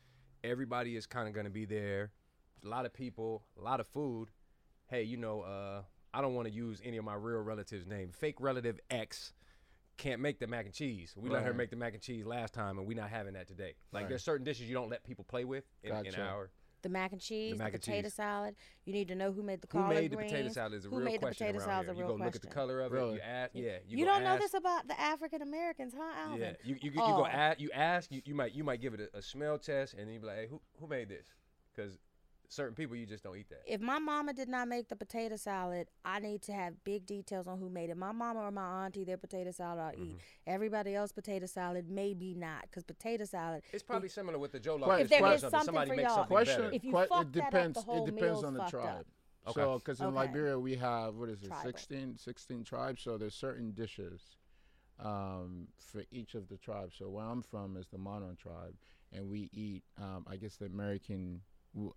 Speaker 2: everybody is kind of going to be there. A lot of people, a lot of food. Hey, you know, uh, I don't want to use any of my real relatives' name. Fake relative X can't make the mac and cheese. We let her make the mac and cheese last time, and we're not having that today. Like
Speaker 3: Right.
Speaker 2: there's certain dishes you don't let people play with in, in
Speaker 3: Gotcha.
Speaker 2: our
Speaker 1: the mac and cheese, the,
Speaker 2: mac and
Speaker 1: potato
Speaker 2: cheese.
Speaker 1: salad. You need to know who made the
Speaker 2: Who
Speaker 1: collard
Speaker 2: made the potato salad is a
Speaker 1: who
Speaker 2: real
Speaker 1: made the
Speaker 2: question
Speaker 1: potato
Speaker 2: around
Speaker 1: salad's
Speaker 2: here.
Speaker 1: a
Speaker 2: You
Speaker 1: real
Speaker 2: go
Speaker 1: question.
Speaker 2: look at the color of it. You ask, yeah. You,
Speaker 1: You, don't know this about the African Americans, huh, Alvin?
Speaker 2: Yeah, you you, you
Speaker 1: Oh.
Speaker 2: go ask, you ask, you, you might you might give it a, a smell test, and then you be like, hey, who who made this? Because certain people you just don't eat that.
Speaker 1: If my mama did not make the potato salad, I need to have big details on who made it. My mama or my auntie, their potato salad I'll eat.
Speaker 2: Mm-hmm.
Speaker 1: Everybody else potato salad, maybe not, because potato salad.
Speaker 2: It's probably similar with the Joe
Speaker 3: Quite- If there
Speaker 2: or
Speaker 3: is
Speaker 2: something.
Speaker 1: something
Speaker 2: Somebody
Speaker 1: for
Speaker 2: makes
Speaker 1: y'all-
Speaker 2: something
Speaker 3: Question.
Speaker 2: better.
Speaker 1: If you
Speaker 3: que-
Speaker 1: fuck
Speaker 3: it
Speaker 1: that up,
Speaker 3: depends.
Speaker 1: the whole
Speaker 3: it depends on the
Speaker 1: fucked
Speaker 3: tribe.
Speaker 1: up.
Speaker 2: Okay.
Speaker 3: So, because in
Speaker 1: Okay.
Speaker 3: Liberia we have what is it,
Speaker 1: Tribal.
Speaker 3: 16, 16 tribes. So there's certain dishes um, for each of the tribes. So where I'm from is the Mano tribe, and we eat. Um, I guess the American w-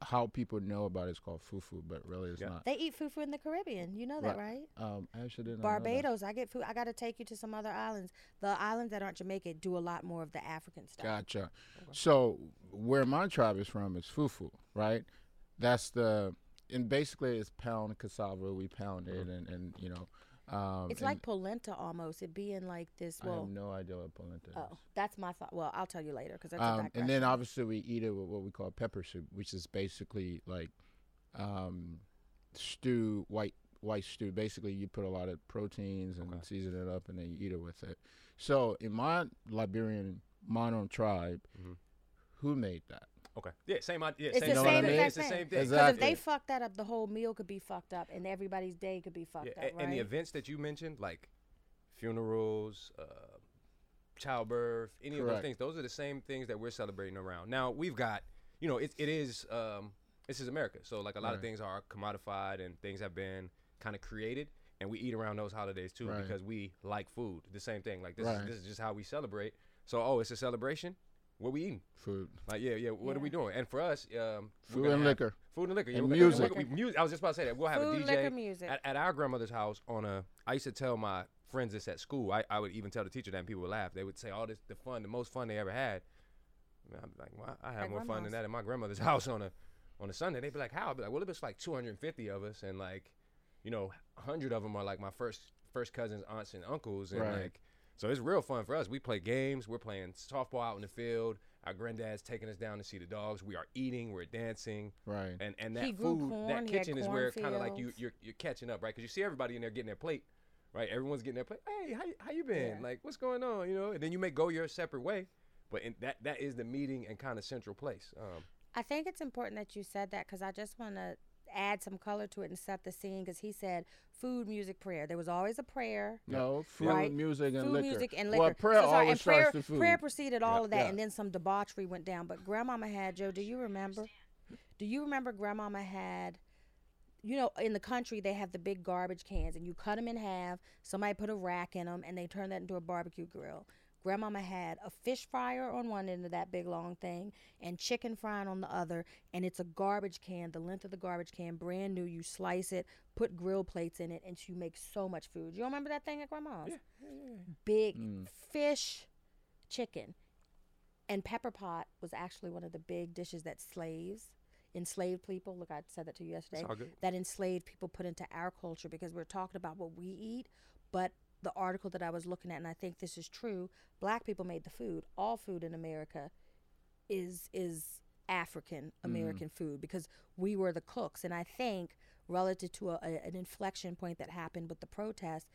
Speaker 3: how people know about it is called fufu, but really it's
Speaker 2: Yeah.
Speaker 3: not.
Speaker 1: They eat fufu in the Caribbean. You know that, right?
Speaker 3: Um, I actually didn't. know that.
Speaker 1: Barbados, I get food. I got to take you to some other islands. The islands that aren't Jamaica do a lot more of the African stuff.
Speaker 3: Gotcha. So where my tribe is from is fufu, right? That's the and basically it's pound cassava. We pound it and and you know. Um,
Speaker 1: It's like polenta almost. It being like this.
Speaker 3: I have no idea what polenta is.
Speaker 1: oh, that's my thought. Well, I'll tell you later because that's
Speaker 3: Um, and then obviously we eat it with what we call pepper soup, which is basically like um, stew, white white stew. Basically, you put a lot of proteins and
Speaker 2: Okay.
Speaker 3: season it up, and then you eat it with it. So in my Liberian Mano tribe,
Speaker 2: Mhm.
Speaker 3: who made that?
Speaker 2: Okay. Yeah, same idea.
Speaker 1: It's
Speaker 2: same
Speaker 1: the
Speaker 3: know what I
Speaker 1: same
Speaker 3: mean?
Speaker 1: exact
Speaker 2: It's the
Speaker 1: thing.
Speaker 2: same thing.
Speaker 1: Because
Speaker 3: Exactly.
Speaker 1: if they fuck that up, the whole meal could be fucked up, and everybody's day could be fucked
Speaker 2: Yeah,
Speaker 1: up,
Speaker 2: a-
Speaker 1: right?
Speaker 2: and the events that you mentioned, like funerals, uh, childbirth, any of those things, those are the same things that we're celebrating around. Now we've got, you know, it, it is um, this is America, so like a lot of things are commodified and things have been kind of created, and we eat around those holidays too
Speaker 3: Right.
Speaker 2: because we like food. The same thing, like this
Speaker 3: Right.
Speaker 2: is this is just how we celebrate. So oh, it's a celebration. What we eating?
Speaker 3: Food,
Speaker 2: Like yeah, yeah. What are we doing? And for us, um,
Speaker 3: food and liquor.
Speaker 2: Food and liquor. Yeah,
Speaker 3: And
Speaker 2: we're gonna-
Speaker 3: music.
Speaker 2: we- we- mu- I was just about to say that. We'll have
Speaker 1: Food,
Speaker 2: a DJ.
Speaker 1: liquor, music.
Speaker 2: At, at our grandmother's house on a, I used to tell my friends this at school. I, I would even tell the teacher that and people would laugh. They would say, oh, this the fun, the most fun they ever had. And I'm like, well, I have
Speaker 1: At
Speaker 2: more fun
Speaker 1: grandma's.
Speaker 2: than that at my grandmother's house on a on a Sunday. They'd be like, how? I'd be like, well, it was like 250 of us and like, you know, 100 of them are like my first first cousins, aunts, and uncles. And
Speaker 3: Right.
Speaker 2: like, so it's real fun for us. We play games. We're playing softball out in the field. Our granddad's taking us down to see the dogs. We are eating. We're dancing
Speaker 3: Right.
Speaker 2: and and that food,
Speaker 1: corn,
Speaker 2: that kitchen is where kind of like you you're, you're catching up, right? Because you see everybody in there getting their plate, right? Everyone's getting their plate. Hey, how, you- how you been?
Speaker 1: Yeah.
Speaker 2: Like, what's going on? You know, and then you may go your separate way, but in, that that is the meeting and kind of central place. Um,
Speaker 1: I think it's important that you said that because I just want to add some color to it and set the scene because he said food, music, prayer. There was always a prayer.
Speaker 3: No food,
Speaker 1: Right.
Speaker 3: music, and
Speaker 1: food,
Speaker 3: liquor.
Speaker 1: music, and liquor.
Speaker 3: Well, prayer
Speaker 1: So sorry,
Speaker 3: always
Speaker 1: prayer,
Speaker 3: starts the food.
Speaker 1: prayer preceded all of that, and then some debauchery went down. But Grandmama had Joe. Do you remember? Do you remember Grandmama had? You know, in the country they have the big garbage cans, and you cut them in half. Somebody put a rack in them, and they turn that into a barbecue grill. Grandmama had a fish fryer on one end of that big long thing, and chicken frying on the other. And it's a garbage can, the length of the garbage can, brand new. You slice it, put grill plates in it, and she makes so much food. You remember that thing at Grandma's? Yeah. big
Speaker 3: Mm.
Speaker 1: fish chicken and pepper pot was actually one of the big dishes that slaves enslaved people look i said that to you yesterday
Speaker 2: it's all good.
Speaker 1: that enslaved people put into our culture because we're talking about what we eat but the article that i was looking at and i think this is true black people made the food. All food in america is is african mm-hmm. american food because we were the cooks. And i think relative to a, a- an inflection point that happened with the protest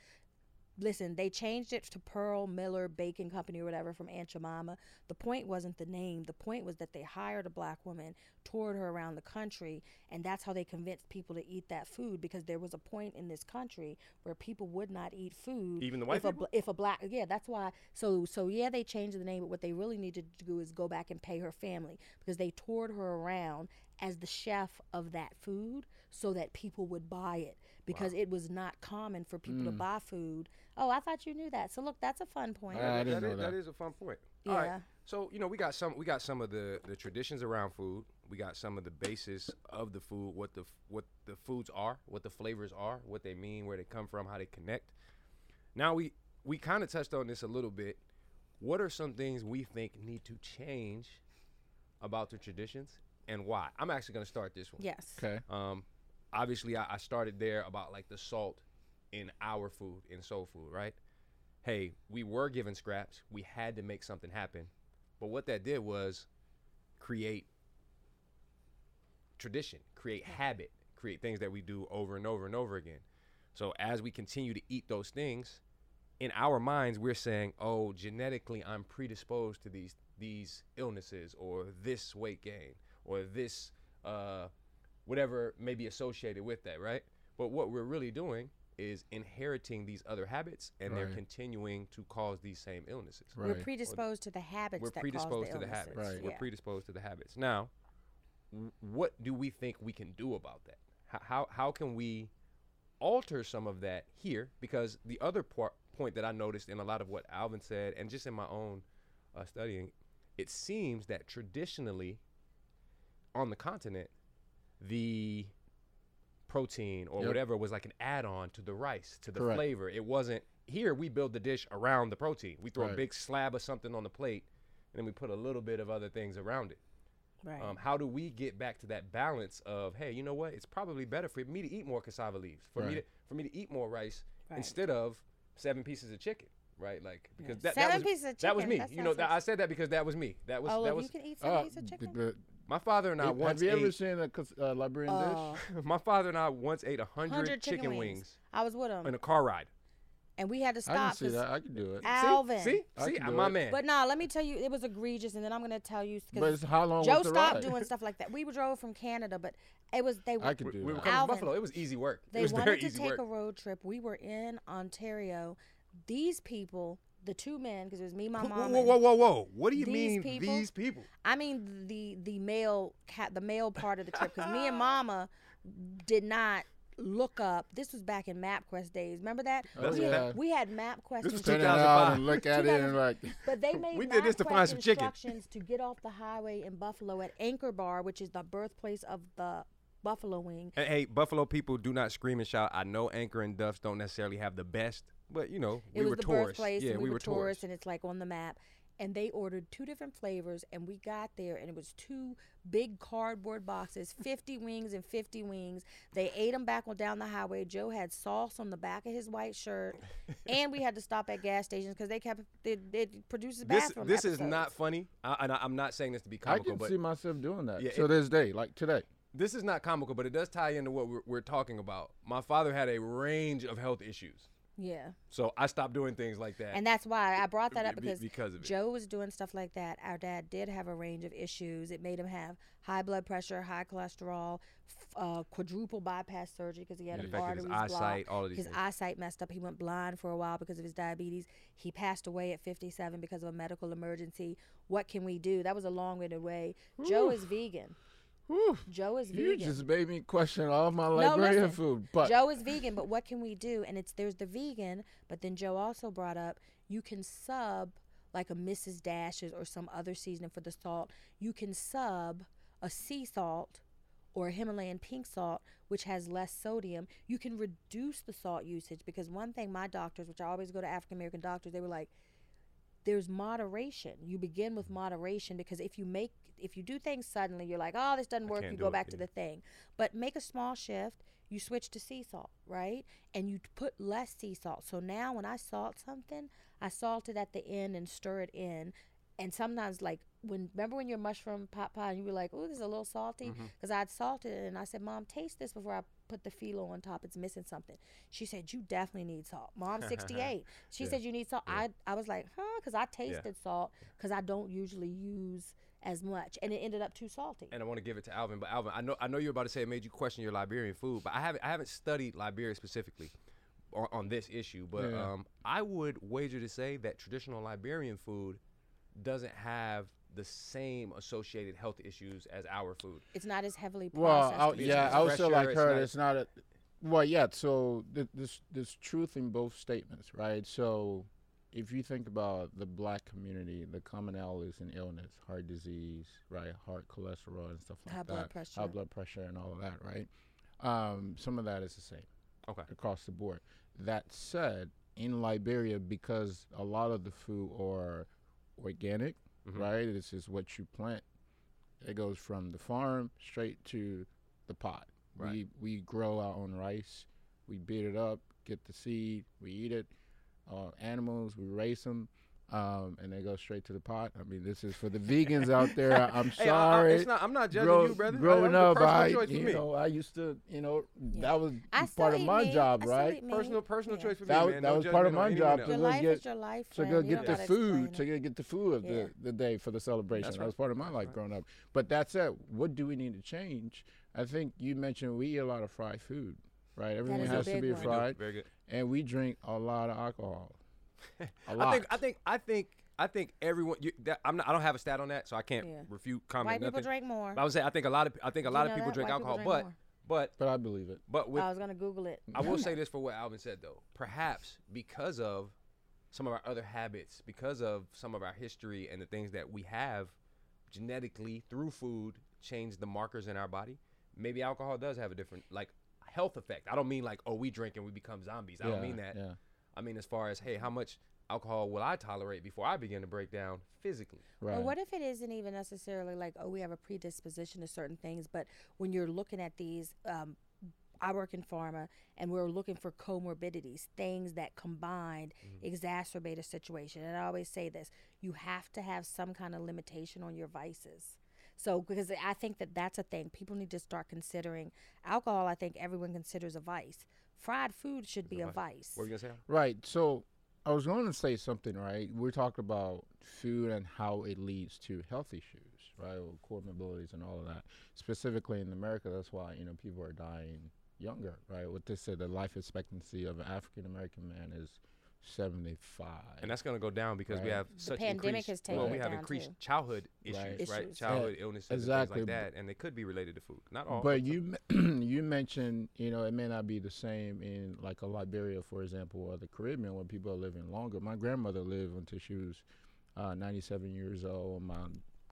Speaker 1: listen, they changed it to Pearl Miller Baking Company or whatever from Aunt Jemima. The point wasn't the name. The point was that they hired a black woman, toured her around the country, and that's how they convinced people to eat that food because there was a point in this country where people would not eat food.
Speaker 2: Even the white
Speaker 1: if a,
Speaker 2: people?
Speaker 1: bl- if a black, yeah, that's why. So, so yeah, they changed the name, but what they really needed to do is go back and pay her family because they toured her around as the chef of that food so that people would buy it because it was not common for people to buy food. Oh, I thought you knew that. So look, that's a fun point.
Speaker 3: I didn't
Speaker 2: that
Speaker 3: know
Speaker 2: is-
Speaker 3: that.
Speaker 2: that is a fun point.
Speaker 1: yeah.
Speaker 2: All right. So you know, we got some we got some of the the traditions around food. We got some of the basis of the food, what the what the foods are, what the flavors are, what they mean, where they come from, how they connect. Now we we kind of touched on this a little bit. What are some things we think need to change about the traditions and why? I'm actually going to start this one.
Speaker 1: Yes.
Speaker 3: Okay.
Speaker 2: Um, obviously, I, I started there about like the salt in our food, in soul food, right? Hey, we were given scraps. We had to make something happen. But what that did was create tradition, create habit, create things that we do over and over and over again. So as we continue to eat those things, in our minds we're saying, "Oh, genetically I'm predisposed to these these illnesses or this weight gain or this uh whatever may be associated with that, right? But what we're really doing is inheriting these other habits and they're continuing to cause these same illnesses.
Speaker 1: We're
Speaker 3: Right.
Speaker 1: predisposed to the habits
Speaker 2: We're
Speaker 1: that
Speaker 2: predisposed
Speaker 1: cause
Speaker 2: to
Speaker 1: the
Speaker 2: the habits.
Speaker 3: Right.
Speaker 2: We're
Speaker 1: Yeah.
Speaker 2: predisposed to the habits. Now, what do we think we can do about that? How, how, how can we alter some of that here? Because the other part, point that I noticed in a lot of what Alvin said, and just in my own uh, studying, it seems that traditionally on the continent, the protein or
Speaker 3: Yep.
Speaker 2: whatever was like an add-on to the rice, to the
Speaker 3: Correct.
Speaker 2: flavor. It wasn't here. We build the dish around the protein. We throw a big slab of something on the plate, and then we put a little bit of other things around it.
Speaker 1: Right.
Speaker 2: Um, how do we get back to that balance of hey, you know what? It's probably better for me to eat more cassava leaves, for me to for me to eat more rice
Speaker 1: Right.
Speaker 2: instead of seven pieces of chicken, right? Like because
Speaker 1: Yeah.
Speaker 2: that,
Speaker 1: Seven
Speaker 2: that was
Speaker 1: pieces of
Speaker 2: that was me.
Speaker 1: that
Speaker 2: you know, that,
Speaker 1: like-
Speaker 2: I said that because that was me. That was
Speaker 1: oh,
Speaker 2: that
Speaker 1: look,
Speaker 2: was
Speaker 1: you can eat some
Speaker 3: Uh,
Speaker 1: piece of chicken.
Speaker 3: But
Speaker 2: my father and I
Speaker 3: have
Speaker 2: once
Speaker 3: you ever
Speaker 2: ate.
Speaker 3: seen a cus- uh, Liberian
Speaker 1: Oh,
Speaker 3: dish?
Speaker 2: my father and I once ate a hundred
Speaker 1: 100
Speaker 2: chicken, wings.
Speaker 1: I was with him,
Speaker 2: in a car ride.
Speaker 1: and we had to stop.
Speaker 3: I can
Speaker 1: stop.
Speaker 3: see
Speaker 1: 'cause-
Speaker 3: that. I can do it.
Speaker 1: Alvin.
Speaker 2: See,
Speaker 3: I
Speaker 2: see,
Speaker 3: can do
Speaker 2: my
Speaker 3: it.
Speaker 2: man.
Speaker 1: But nah, let me tell you, it was egregious, and then I'm gonna tell you
Speaker 3: But
Speaker 1: because
Speaker 3: it's how long
Speaker 1: Joe stopped
Speaker 3: ride?
Speaker 1: doing stuff like that. We drove from Canada, but it was they
Speaker 3: I could
Speaker 2: we,
Speaker 3: do
Speaker 2: we were coming from
Speaker 1: Alvin.
Speaker 2: Buffalo. It was easy work.
Speaker 1: they
Speaker 2: it was
Speaker 1: wanted
Speaker 2: very
Speaker 1: to
Speaker 2: easy
Speaker 1: take
Speaker 2: work.
Speaker 1: a road trip. We were in Ontario. These people, the two men, because it was me, my mom.
Speaker 2: whoa,
Speaker 1: and-
Speaker 2: whoa, whoa, whoa! What do you
Speaker 1: these
Speaker 2: mean
Speaker 1: people-
Speaker 2: these people?
Speaker 1: I mean the the male cat, the male part of the trip, because me and Mama did not look up. This was back in MapQuest days. Remember that?
Speaker 3: Oh,
Speaker 1: we,
Speaker 3: yeah.
Speaker 1: had, we had MapQuest
Speaker 2: This was
Speaker 3: Turn it
Speaker 1: 2000
Speaker 3: out
Speaker 2: 2005.
Speaker 3: and look at it and like,
Speaker 1: But they made
Speaker 2: We did this to
Speaker 1: MapQuest
Speaker 2: find some chicken.
Speaker 1: instructions to get off the highway in Buffalo at Anchor Bar, which is the birthplace of the buffalo wing.
Speaker 2: Hey, hey, Buffalo people do not scream and shout. I know Anchor and Duff's don't necessarily have the best, but you know,
Speaker 1: It
Speaker 2: we
Speaker 1: was
Speaker 2: were
Speaker 1: the
Speaker 2: tourists.
Speaker 1: birthplace,
Speaker 2: yeah,
Speaker 1: and we, were, tourists,
Speaker 2: tourists.
Speaker 1: and it's like on the map. And they ordered two different flavors, and we got there, and it was two big cardboard boxes, 50 wings and 50 wings. They ate them back on down the highway. Joe had sauce on the back of his white shirt, and we had to stop at gas stations because they kept it, it produces
Speaker 2: This
Speaker 1: bathroom.
Speaker 2: this is
Speaker 1: episodes.
Speaker 2: not funny, I, and I, I'm not saying this to be
Speaker 3: I
Speaker 2: comical,
Speaker 3: can
Speaker 2: but
Speaker 3: see myself doing that
Speaker 2: Yeah,
Speaker 3: to
Speaker 2: it-
Speaker 3: this day, like today.
Speaker 2: this is not comical, but it does tie into what we're, we're talking about. My father had a range of health issues,
Speaker 1: Yeah.
Speaker 2: so I stopped doing things like that.
Speaker 1: And that's why I brought that up because,
Speaker 2: because.
Speaker 1: Joe was doing stuff like that. Our dad did have a range of issues. It made him have high blood pressure, high cholesterol, uh, quadruple bypass surgery because he had
Speaker 2: It
Speaker 1: his
Speaker 2: affected his eyesight,
Speaker 1: blocked.
Speaker 2: all of these
Speaker 1: His
Speaker 2: things.
Speaker 1: eyesight messed up. He went blind for a while because of his diabetes. He passed away at 57 because of a medical emergency. What can we do? That was a long-winded way. Joe is vegan.
Speaker 3: Whew,
Speaker 1: Joe is
Speaker 3: you
Speaker 1: vegan.
Speaker 3: just made me question all my
Speaker 1: No,
Speaker 3: Liberian
Speaker 1: listen.
Speaker 3: food. But
Speaker 1: Joe is vegan, but what can we do? And it's there's the vegan, but then Joe also brought up you can sub like a Mrs. Dashes or some other seasoning for the salt. You can sub a sea salt or a Himalayan pink salt, which has less sodium. You can reduce the salt usage because one thing my doctors, which I always go to African American doctors, they were like, there's moderation. You begin with moderation because if you make if you do things suddenly, you're like, oh, this doesn't work. You go
Speaker 2: it,
Speaker 1: back to
Speaker 2: yeah.
Speaker 1: the thing. But make a small shift. You switch to sea salt, right? And you put less sea salt. So now when I salt something, I salt it at the end and stir it in. And sometimes, like when remember when your mushroom pot pie, and you were like, "Oh, this is a little salty,"
Speaker 2: Mm-hmm.
Speaker 1: because I'd salted it, and I said, "Mom, taste this before I put the phyllo on top. It's missing something." She said, "You definitely need salt." Mom, sixty-eight. She
Speaker 2: Yeah.
Speaker 1: said, "You need salt." I I was like, "Huh?" Because I tasted
Speaker 2: Yeah.
Speaker 1: salt because I don't usually use as much, and it ended up too salty.
Speaker 2: and I want to give it to Alvin. But Alvin, I know I know you're about to say it made you question your Liberian food, but I haven't I haven't studied Liberia specifically on, on this issue. But
Speaker 3: Yeah.
Speaker 2: um, I would wager to say that traditional Liberian food doesn't have the same associated health issues as our food.
Speaker 1: It's not as heavily
Speaker 3: well,
Speaker 1: processed.
Speaker 3: I,
Speaker 1: as
Speaker 3: yeah, I also
Speaker 2: fresher,
Speaker 3: like
Speaker 2: it's
Speaker 3: her.
Speaker 2: not-
Speaker 3: It's not a. Well, yeah. So th- there's there's truth in both statements, right? So if you think about the black community, the commonalities in illness, heart disease, right, heart cholesterol and stuff like
Speaker 1: High
Speaker 3: that,
Speaker 1: blood pressure.
Speaker 3: high blood pressure and all of that, right? Um, some of that is the same
Speaker 2: Okay.
Speaker 3: across the board. That said, in Liberia, because a lot of the food are organic,
Speaker 2: Mhm.
Speaker 3: right? This is what you plant. It goes from the farm straight to the pot.
Speaker 2: Right.
Speaker 3: We we grow our own rice. We beat it up, get the seed, we eat it. Uh, animals, we raise them, um, and they go straight to the pot. I mean, this is for the vegans out there. I- I'm
Speaker 2: Hey, I- I-
Speaker 3: sorry.
Speaker 2: it's not, I'm not judging
Speaker 3: Grow-
Speaker 2: you, brother.
Speaker 3: Growing
Speaker 2: I,
Speaker 3: up, I you
Speaker 2: me.
Speaker 3: know I used to you know
Speaker 1: Yeah.
Speaker 3: that was part of my
Speaker 1: meat.
Speaker 3: job, right?
Speaker 2: personal personal
Speaker 1: Yeah.
Speaker 2: choice for
Speaker 3: That
Speaker 2: me,
Speaker 3: was- that
Speaker 2: no
Speaker 3: was part of my job to go
Speaker 1: life
Speaker 3: get-
Speaker 1: is your life.
Speaker 3: to go get the food to go get the food of
Speaker 1: Yeah.
Speaker 3: the, the day for the celebration.
Speaker 2: That's
Speaker 3: That was part of my life
Speaker 2: right.
Speaker 3: growing up. But that said, what do we need to change? I think you mentioned we eat a lot of fried food, right? Everything has to be
Speaker 1: one.
Speaker 3: Fried,
Speaker 2: Very good.
Speaker 3: and we drink a lot of alcohol. A
Speaker 2: I
Speaker 3: lot.
Speaker 2: I think I think I think I think everyone. You, that, I'm not. I don't have a stat on that, so I can't
Speaker 1: Yeah.
Speaker 2: refute comment
Speaker 1: White people
Speaker 2: nothing.
Speaker 1: drink more.
Speaker 2: But I would say I think a lot of I think a lot
Speaker 1: you
Speaker 2: of people
Speaker 1: that?
Speaker 2: drink
Speaker 1: White people
Speaker 2: alcohol,
Speaker 1: drink
Speaker 2: but
Speaker 1: more.
Speaker 2: but
Speaker 3: but I believe it.
Speaker 2: but with
Speaker 1: I was gonna Google it.
Speaker 2: I will say this for what Alvin said though. Perhaps because of some of our other habits, because of some of our history and the things that we have genetically through food changed the markers in our body. Maybe alcohol does have a different like health effect. I don't mean like oh we drink and we become zombies. I
Speaker 3: yeah,
Speaker 2: don't mean that.
Speaker 3: Yeah.
Speaker 2: I mean as far as hey how much alcohol will I tolerate before I begin to break down physically?
Speaker 3: Right.
Speaker 1: Or what if it isn't even necessarily like, oh, we have a predisposition to certain things, but when you're looking at these, um, I work in pharma and we're looking for comorbidities, things that combined exacerbate a situation. And I always say this you have to have some kind of limitation on your vices. So, because I think that that's a thing. People need to start considering alcohol, I think everyone considers a vice. Fried food should be a vice.
Speaker 2: What were you gonna say?
Speaker 3: Right. So I was going to say something, right? We're talking about food and how it leads to health issues, right? Or comorbidities and all of that. Specifically in America, that's why, you know, people are dying younger, right? What they said, the life expectancy of an African American man is 75.
Speaker 2: And that's going to go down because we
Speaker 3: Right.
Speaker 2: have
Speaker 1: The
Speaker 2: such
Speaker 1: pandemic
Speaker 2: increased,
Speaker 1: has
Speaker 2: well, we have increased
Speaker 1: too.
Speaker 2: childhood issues,
Speaker 3: Right.
Speaker 2: right?
Speaker 1: Issues.
Speaker 2: Childhood illnesses
Speaker 3: exactly,
Speaker 2: and things like that, and they could be related to food. Not all.
Speaker 3: But you you mentioned, you know, it may not be the same in like a Liberia, for example, or the Caribbean, where people are living longer. My grandmother lived until she was uh, 97 years old. My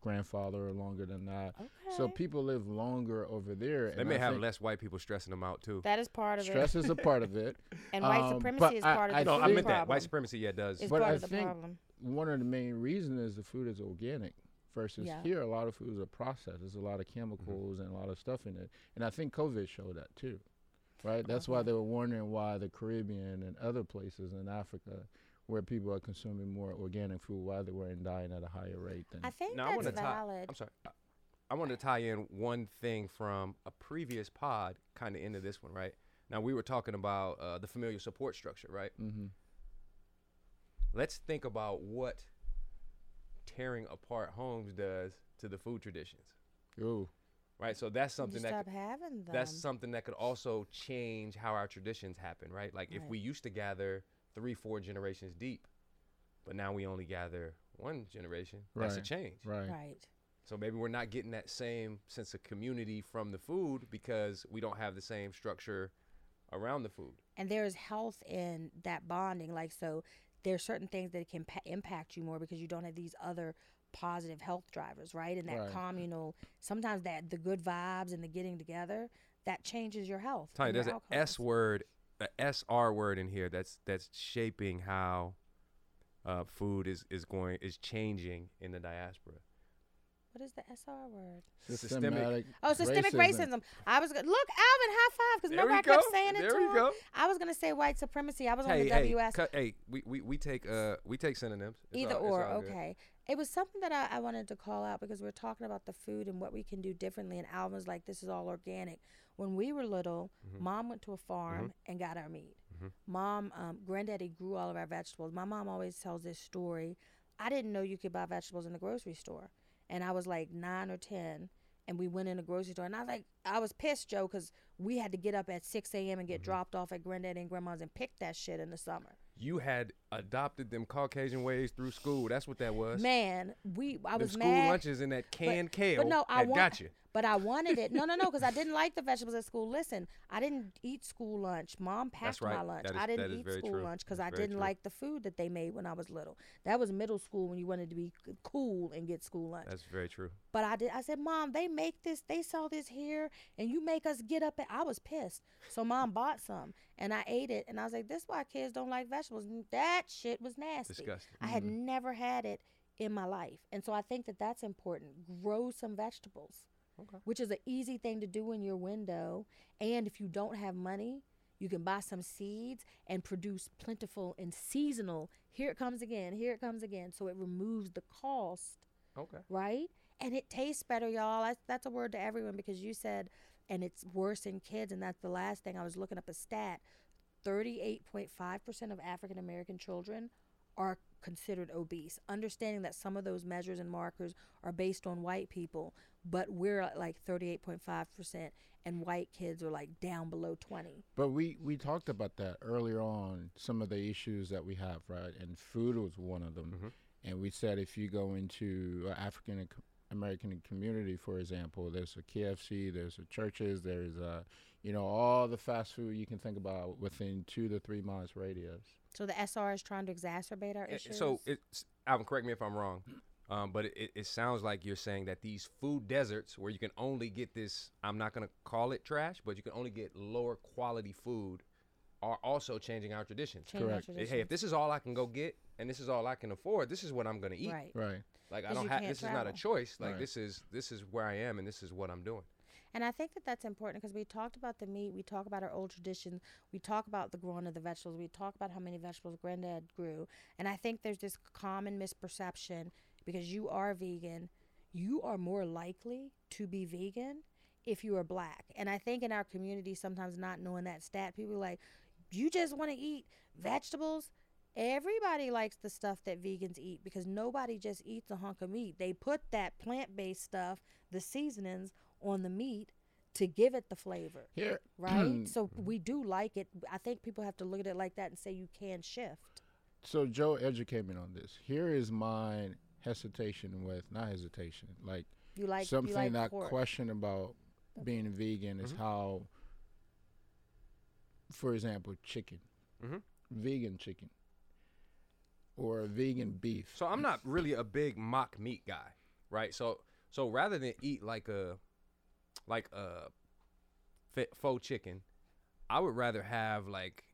Speaker 3: grandfather longer than that. So people live longer over there.
Speaker 2: they
Speaker 3: and
Speaker 2: may
Speaker 3: I
Speaker 2: have less white people stressing them out too.
Speaker 1: that is part of it.
Speaker 3: stress is a part of it.
Speaker 1: And white
Speaker 3: um, but
Speaker 1: supremacy is
Speaker 3: I-
Speaker 1: part of
Speaker 3: I
Speaker 1: the
Speaker 2: no, I
Speaker 1: food
Speaker 2: meant that. White supremacy, yeah, does.
Speaker 1: It's
Speaker 3: But
Speaker 1: part
Speaker 3: I
Speaker 1: of the
Speaker 3: think
Speaker 1: problem.
Speaker 3: One of the main reasons is the food is organic. Versus
Speaker 1: Yeah.
Speaker 3: here, a lot of foods are processed. There's a lot of chemicals and a lot of stuff in it, and I think COVID showed that too, right? That's why they were wondering why the Caribbean and other places in Africa, where people are consuming more organic food, while they weren't dying at a higher rate than.
Speaker 1: I think
Speaker 2: Now, I
Speaker 1: that's
Speaker 2: wanna tie-
Speaker 1: valid.
Speaker 2: I'm sorry. I- I wanted to tie in one thing from a previous pod, kind of into this one, right? Now we were talking about uh, the familial support structure, right?
Speaker 3: Mm-hmm.
Speaker 2: Let's think about what tearing apart homes does to the food traditions,
Speaker 3: Ooh,
Speaker 2: right? So that's
Speaker 1: Something
Speaker 2: something that
Speaker 1: stop having them.
Speaker 2: that's something that could also change how our traditions happen, right? Like if we used to gather three, four generations deep, but now we only gather one generation, that's a change.
Speaker 3: right.
Speaker 1: right.
Speaker 2: So maybe we're not getting that same sense of community from the food because we don't have the same structure around the food.
Speaker 1: And there's health in that bonding. Like so, there are certain things that can pa- impact you more because you don't have these other positive health drivers, right? And that
Speaker 3: Right.
Speaker 1: communal, sometimes that the good vibes and the getting together that changes your health.
Speaker 2: Tanya, there's an S word, a SR word in here that's that's shaping how uh, food is is going is changing in the diaspora.
Speaker 1: What is the SR word?
Speaker 2: Systemic-
Speaker 1: Oh, systemic racism. I was gonna look, Alvin, high five, because
Speaker 2: There
Speaker 1: remember
Speaker 2: we
Speaker 1: I kept
Speaker 2: go.
Speaker 1: saying it
Speaker 2: There
Speaker 1: to
Speaker 2: we
Speaker 1: him.
Speaker 2: go.
Speaker 1: I was gonna say white supremacy. I was on the
Speaker 2: hey,
Speaker 1: WS.
Speaker 2: cut, hey, we, we, we take uh we take synonyms. It's
Speaker 1: Either
Speaker 2: all-
Speaker 1: or,
Speaker 2: okay. good.
Speaker 1: It was something that I, I wanted to call out because we are talking about the food and what we can do differently. And Alvin was like, this is all organic. When we were little,
Speaker 2: Mm-hmm.
Speaker 1: mom went to a farm and got our meat. Mom, um, granddaddy grew all of our vegetables. My mom always tells this story. I didn't know you could buy vegetables in the grocery store. And I was like nine or 10. And we went in the grocery store. And I was like, I was pissed, Joe, because we had to get up at 6 a.m. and get
Speaker 2: Mm-hmm.
Speaker 1: dropped off at granddaddy and grandma's and pick that shit in the summer.
Speaker 2: You had adopted them Caucasian ways through school. That's what that was.
Speaker 1: Man, we I
Speaker 2: Them
Speaker 1: was
Speaker 2: school
Speaker 1: mad.
Speaker 2: lunches in that canned kale
Speaker 1: But no, I want.
Speaker 2: got you.
Speaker 1: But I wanted it. No, no, no, because I didn't like the vegetables at school. Listen, I didn't eat school lunch. Mom packed my lunch.
Speaker 2: Is-
Speaker 1: I didn't eat school
Speaker 2: true.
Speaker 1: lunch because I didn't
Speaker 2: true.
Speaker 1: like the food that they made when I was little. That was middle school when you wanted to be cool and get school lunch.
Speaker 2: That's very true.
Speaker 1: But I did. I said, Mom, they make this. They sell this here, and you make us get up. And I was pissed. So Mom bought some, and I ate it. And I was like, "This is why kids don't like vegetables." And that shit was nasty.
Speaker 2: Disgusting.
Speaker 1: I had mm-hmm. never had it in my life, and so I think that that's important. Grow some vegetables,
Speaker 2: Okay.
Speaker 1: which is an easy thing to do in your window. And if you don't have money, you can buy some seeds and produce plentiful and seasonal. Here it comes again. Here it comes again. So it removes the cost
Speaker 2: Okay.
Speaker 1: right? And it tastes better, y'all. That's, that's a word to everyone because you said, and it's worse in kids. And that's the last thing I was looking up a stat 38.5% of African American children are considered obese. Understanding that some of those measures and markers are based on white people, but we're at like 38.5%, and white kids are like down below 20.
Speaker 3: But we we talked about that earlier on. Some of the issues that we have, right? And food was one of them.
Speaker 2: Mhm.
Speaker 3: And we said if you go into a African American community, for example, there's a KFC, there's a Church's, there's a you know all the fast food you can think about within two to three miles radius.
Speaker 1: So the SR is trying to exacerbate our issues.
Speaker 2: So, it's, Alvin, correct me if I'm wrong, um, but it, it sounds like you're saying that these food deserts, where you can only get this, I'm not going to call it trash, but you can only get lower quality food, are also changing our traditions.
Speaker 1: Change our
Speaker 3: correct.
Speaker 2: Eh, Hey, if this is all I can go get and this is all I can afford, this is what I'm going to eat.
Speaker 1: right.
Speaker 3: Right.
Speaker 2: Like I don't have
Speaker 1: can't
Speaker 2: this is not a choice. Like
Speaker 3: Right.
Speaker 2: this is this is where I am and this is what I'm doing.
Speaker 1: And I think that that's important because we talked about the meat, we talk about our old traditions, we talk about the growing of the vegetables, we talk about how many vegetables granddad grew. And I think there's this common misperception because you are vegan, you are more likely to be vegan if you are black. And I think in our community, sometimes not knowing that stat, people like, you just want to eat vegetables? Everybody likes the stuff that vegans eat because nobody just eats a hunk of meat. They put that plant based stuff, the seasonings, on the meat to give it the flavor,
Speaker 3: Here,
Speaker 1: right? so we do like it. I think people have to look at it like that and say you can shift.
Speaker 3: so Joe, educate me on this. Here is my hesitation with not hesitation, like
Speaker 1: You like
Speaker 3: something
Speaker 1: you like
Speaker 3: that
Speaker 1: pork.
Speaker 3: question about being vegan is how, for example, chicken,
Speaker 2: Mhm.
Speaker 3: vegan chicken, or vegan beef.
Speaker 2: So I'm not really a big mock meat guy, right? So so rather than eat like a like a fi- faux chicken, I would rather have like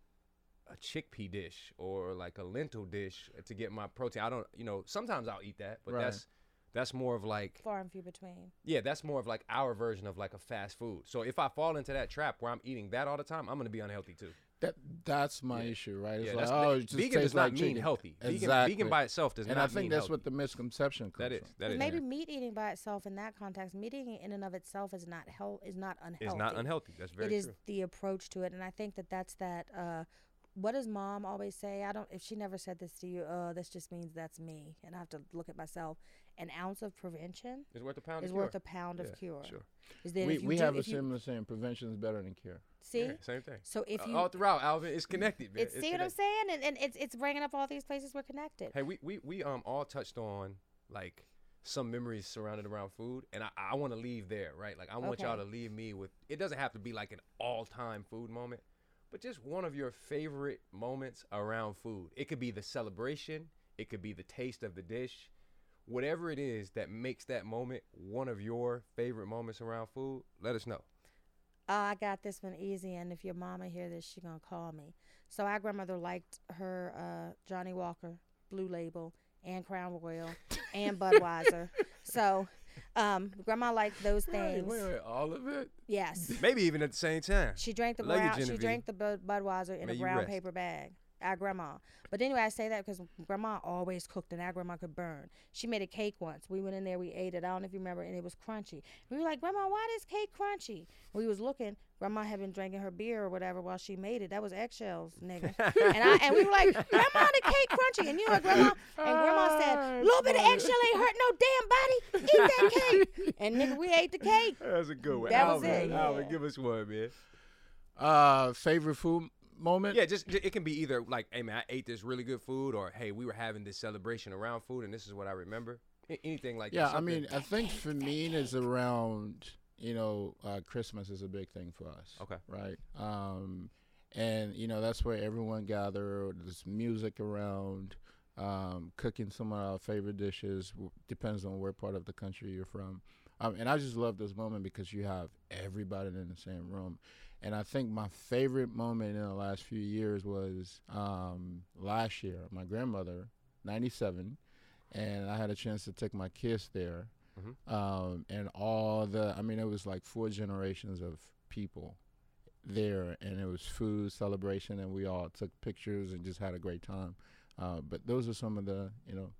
Speaker 2: a chickpea dish or like a lentil dish to get my protein. I don't, you know, sometimes I'll eat that, but
Speaker 3: Right.
Speaker 2: that's that's more of like
Speaker 1: far and few between.
Speaker 2: yeah, that's more of like our version of like a fast food. So if I fall into that trap where I'm eating that all the time, I'm gonna be unhealthy too.
Speaker 3: That that's my
Speaker 2: Yeah.
Speaker 3: issue, right? It's
Speaker 2: Yeah,
Speaker 3: like
Speaker 2: that's
Speaker 3: oh,
Speaker 2: the-
Speaker 3: it just
Speaker 2: vegan
Speaker 3: tastes
Speaker 2: does not
Speaker 3: like
Speaker 2: mean
Speaker 3: chicken.
Speaker 2: healthy. Vegan,
Speaker 3: Exactly.
Speaker 2: vegan by itself does
Speaker 3: and
Speaker 2: not
Speaker 3: I think
Speaker 2: mean
Speaker 3: that's
Speaker 2: healthy.
Speaker 3: what the misconception comes
Speaker 2: that is
Speaker 3: from.
Speaker 2: that
Speaker 1: 'Cause
Speaker 2: is
Speaker 1: maybe meat eating by itself in that context, meat eating in and of itself is not health is not unhealthy.
Speaker 2: It's not unhealthy. That's very
Speaker 1: it is
Speaker 2: true.
Speaker 1: the approach to it and i think that that's that uh what does mom always say i don't if she never said this to you uh this just means that's me and i have to look at myself an ounce of prevention
Speaker 2: It's worth a pound.
Speaker 1: is
Speaker 2: of
Speaker 1: worth
Speaker 2: cure.
Speaker 1: a pound of
Speaker 2: Yeah,
Speaker 1: cure
Speaker 2: Sure.
Speaker 1: is that
Speaker 3: We
Speaker 1: if you
Speaker 3: we
Speaker 1: do,
Speaker 3: have a
Speaker 1: if you,
Speaker 3: similar saying: prevention is better than cure.
Speaker 1: see
Speaker 2: Yeah, same thing.
Speaker 1: so if
Speaker 2: Uh,
Speaker 1: you
Speaker 2: all throughout, Alvin, it's connected, man.
Speaker 1: it's, see what i'm saying and, and it's it's bringing up all these places we're connected
Speaker 2: Hey, we, we we um all touched on like some memories surrounded around food, and I, I want to leave there, right? Like I want y'all to leave me with. It doesn't have to be like an all time food moment, but just one of your favorite moments around food. It could be the celebration. It could be the taste of the dish. Whatever it is that makes that moment one of your favorite moments around food, let us know.
Speaker 1: Oh, I got this one easy, and if your mama hear this, she gonna call me. So our grandmother liked her uh, Johnnie Walker Blue Label and Crown Royal and Budweiser. so um, grandma liked those things.
Speaker 3: Wait, wait, all of it?
Speaker 1: Yes,
Speaker 2: Maybe even at the same time.
Speaker 1: she drank the brown. She drank the Budweiser in
Speaker 2: May
Speaker 1: a brown paper bag. Our grandma. But anyway, I say that because grandma always cooked and our grandma could burn. She made a cake once. We went in there, we ate it. I don't know if you remember, and it was crunchy. We were like, Grandma, why this cake crunchy? We was looking. Grandma had been drinking her beer or whatever while she made it. That was eggshells, nigga. and I and we were like, Grandma, the cake crunchy. And you know what, Grandma? And Grandma said, a little bit of eggshell ain't hurt no damn body. Eat that cake. And nigga, we ate the cake.
Speaker 2: That's a good one.
Speaker 1: That was it,
Speaker 2: Alvin,
Speaker 1: yeah.
Speaker 2: give us one, man.
Speaker 3: Uh, favorite food moment?
Speaker 2: Yeah, just it can be either like, hey man, I ate this really good food, or hey, we were having this celebration around food, and this is what I remember. Anything like
Speaker 3: Yeah,
Speaker 2: that.
Speaker 3: Yeah, I mean, I think for me it's around you know, uh, Christmas is a big thing for us.
Speaker 2: Okay.
Speaker 3: Right. Um, and you know that's where everyone gather. There's music around, um, cooking some of our favorite dishes. w- Depends on where part of the country you're from. Um, and I just love this moment because you have everybody in the same room. And I think my favorite moment in the last few years was um, last year. My grandmother, 97, and I had a chance to take my kids there.
Speaker 2: Mhm.
Speaker 3: Um, and all the, I mean, it was like four generations of people there, and it was food celebration, and we all took pictures and just had a great time. Uh, but those are some of the, you know,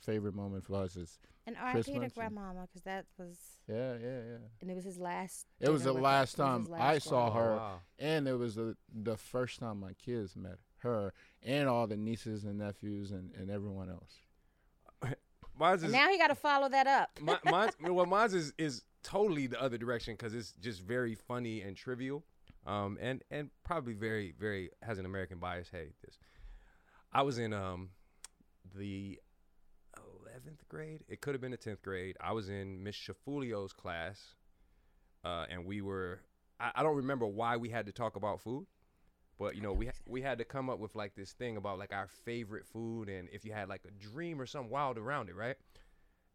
Speaker 3: favorite moment for us. Is
Speaker 1: And R.I.P. to
Speaker 3: Christmas and-
Speaker 1: grandmama, because that was,
Speaker 3: yeah, yeah, yeah.
Speaker 1: and it was his last.
Speaker 3: It was the last
Speaker 1: us.
Speaker 3: Time
Speaker 1: his
Speaker 3: I
Speaker 1: last
Speaker 3: saw
Speaker 1: one.
Speaker 3: her.
Speaker 2: Oh, wow.
Speaker 3: and it was the the first time my kids met her and all the nieces and nephews and, and everyone else.
Speaker 2: Mine's
Speaker 1: And
Speaker 2: is,
Speaker 1: now he got to follow that up.
Speaker 2: mi- mine's, well, mine's is, is totally the other direction because it's just very funny and trivial, um, and and probably very very has an American bias. Hey, this. I was in um, the eleventh grade. It could have been the tenth grade. I was in Miss Shafulio's class, uh, and we were. I, I don't remember why we had to talk about food, but you know we ha- we had to come up with like this thing about like our favorite food and if you had like a dream or something wild around it, right?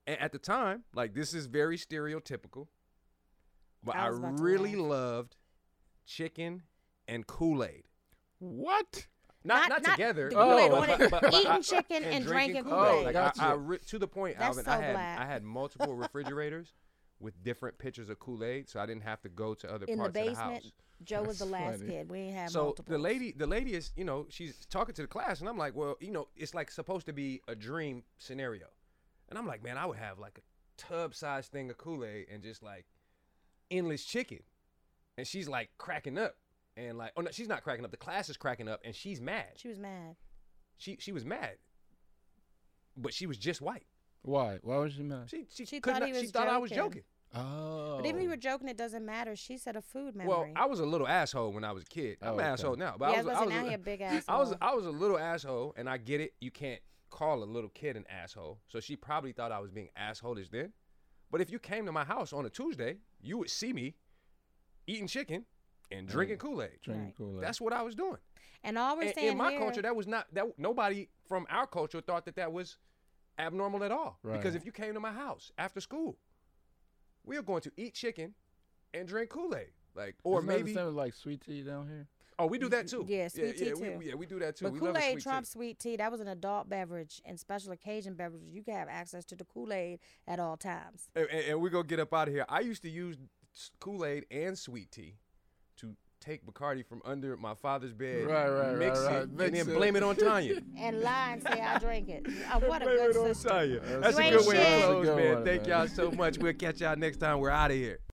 Speaker 2: And at the time, like this is very stereotypical, but
Speaker 1: I
Speaker 2: I,
Speaker 1: was about to
Speaker 2: really loved chicken and Kool Aid.
Speaker 3: What?
Speaker 2: Not,
Speaker 1: Not-
Speaker 2: not,
Speaker 1: not
Speaker 2: together.
Speaker 1: the
Speaker 3: Oh,
Speaker 2: but- but- but
Speaker 1: eating chicken and drinking
Speaker 2: Kool-Aid.
Speaker 1: Kool-Aid.
Speaker 2: Like,
Speaker 3: Gotcha.
Speaker 2: I, I re- to the point,
Speaker 1: That's
Speaker 2: Alvin,
Speaker 1: so
Speaker 2: I had
Speaker 1: black.
Speaker 2: I had multiple refrigerators with different pitchers of Kool Aid, so I didn't have to go to other
Speaker 1: In the
Speaker 2: parts of the
Speaker 1: basement,
Speaker 2: house.
Speaker 1: Joe was the last
Speaker 3: funny.
Speaker 1: kid. We ain't have
Speaker 2: So
Speaker 1: multiple.
Speaker 2: the lady, the lady is, you know, she's talking to the class, and I'm like, well, you know, it's like supposed to be a dream scenario, and I'm like, man, I would have like a tub-sized thing of Kool Aid and just like endless chicken, and she's like cracking up, and like, oh no, she's not cracking up. The class is cracking up, and she's mad.
Speaker 1: She was mad.
Speaker 2: She she was mad, but she was just white.
Speaker 3: Why? Why was she mad?
Speaker 2: She she,
Speaker 1: She thought
Speaker 2: not,
Speaker 1: he
Speaker 2: she
Speaker 1: was
Speaker 2: thought I was
Speaker 1: joking.
Speaker 2: joking.
Speaker 3: Oh.
Speaker 1: But even if you were joking, it doesn't matter. She said a food memory.
Speaker 2: Well, I was a little asshole when I was a kid. I'm
Speaker 3: Oh,
Speaker 2: an asshole now, but
Speaker 1: yeah,
Speaker 2: I was,
Speaker 1: I was
Speaker 2: I was
Speaker 1: to
Speaker 2: a-
Speaker 1: now he a big asshole.
Speaker 2: I was I was a little asshole, and I get it. You can't call a little kid an asshole, so she probably thought I was being assholeish then. But if you came to my house on a Tuesday, you would see me eating chicken and drinking Kool Aid.
Speaker 3: drinking
Speaker 1: Right.
Speaker 3: Kool-Aid?
Speaker 2: That's what I was doing.
Speaker 1: and all we're
Speaker 2: And
Speaker 1: saying
Speaker 2: in my
Speaker 1: here,
Speaker 2: culture, that was not that. Nobody from our culture thought that that was abnormal at all. Because if you came to my house after school, we are going to eat chicken and drink Kool Aid, like or
Speaker 3: Isn't that
Speaker 2: maybe
Speaker 3: the same with, like sweet tea down here.
Speaker 2: oh we do that too.
Speaker 1: Yeah, sweet tea
Speaker 2: yeah,
Speaker 1: too.
Speaker 2: We, yeah, we do that too.
Speaker 1: but
Speaker 2: we love
Speaker 1: Kool
Speaker 2: a
Speaker 1: Aid
Speaker 2: sweet tea.
Speaker 1: sweet tea. That was an adult beverage and special occasion beverage. You can have access to the Kool Aid at all times.
Speaker 2: and, and, and we're gonna get up out of here. I used to use Kool Aid and sweet tea to take Bacardi from under my father's bed,
Speaker 3: Right, right,
Speaker 2: mix
Speaker 3: right,
Speaker 2: it,
Speaker 3: right.
Speaker 2: and then
Speaker 3: it.
Speaker 2: blame it on Tanya.
Speaker 1: And lie and say I drink it. Oh, what a
Speaker 2: blame
Speaker 1: good
Speaker 2: it on
Speaker 1: system.
Speaker 2: Tanya.
Speaker 3: That's
Speaker 2: That's
Speaker 1: a
Speaker 2: a
Speaker 1: good
Speaker 2: good way to close, man.
Speaker 3: one,
Speaker 2: Thank
Speaker 3: man.
Speaker 2: y'all so much. We'll catch y'all next time. We're out of here.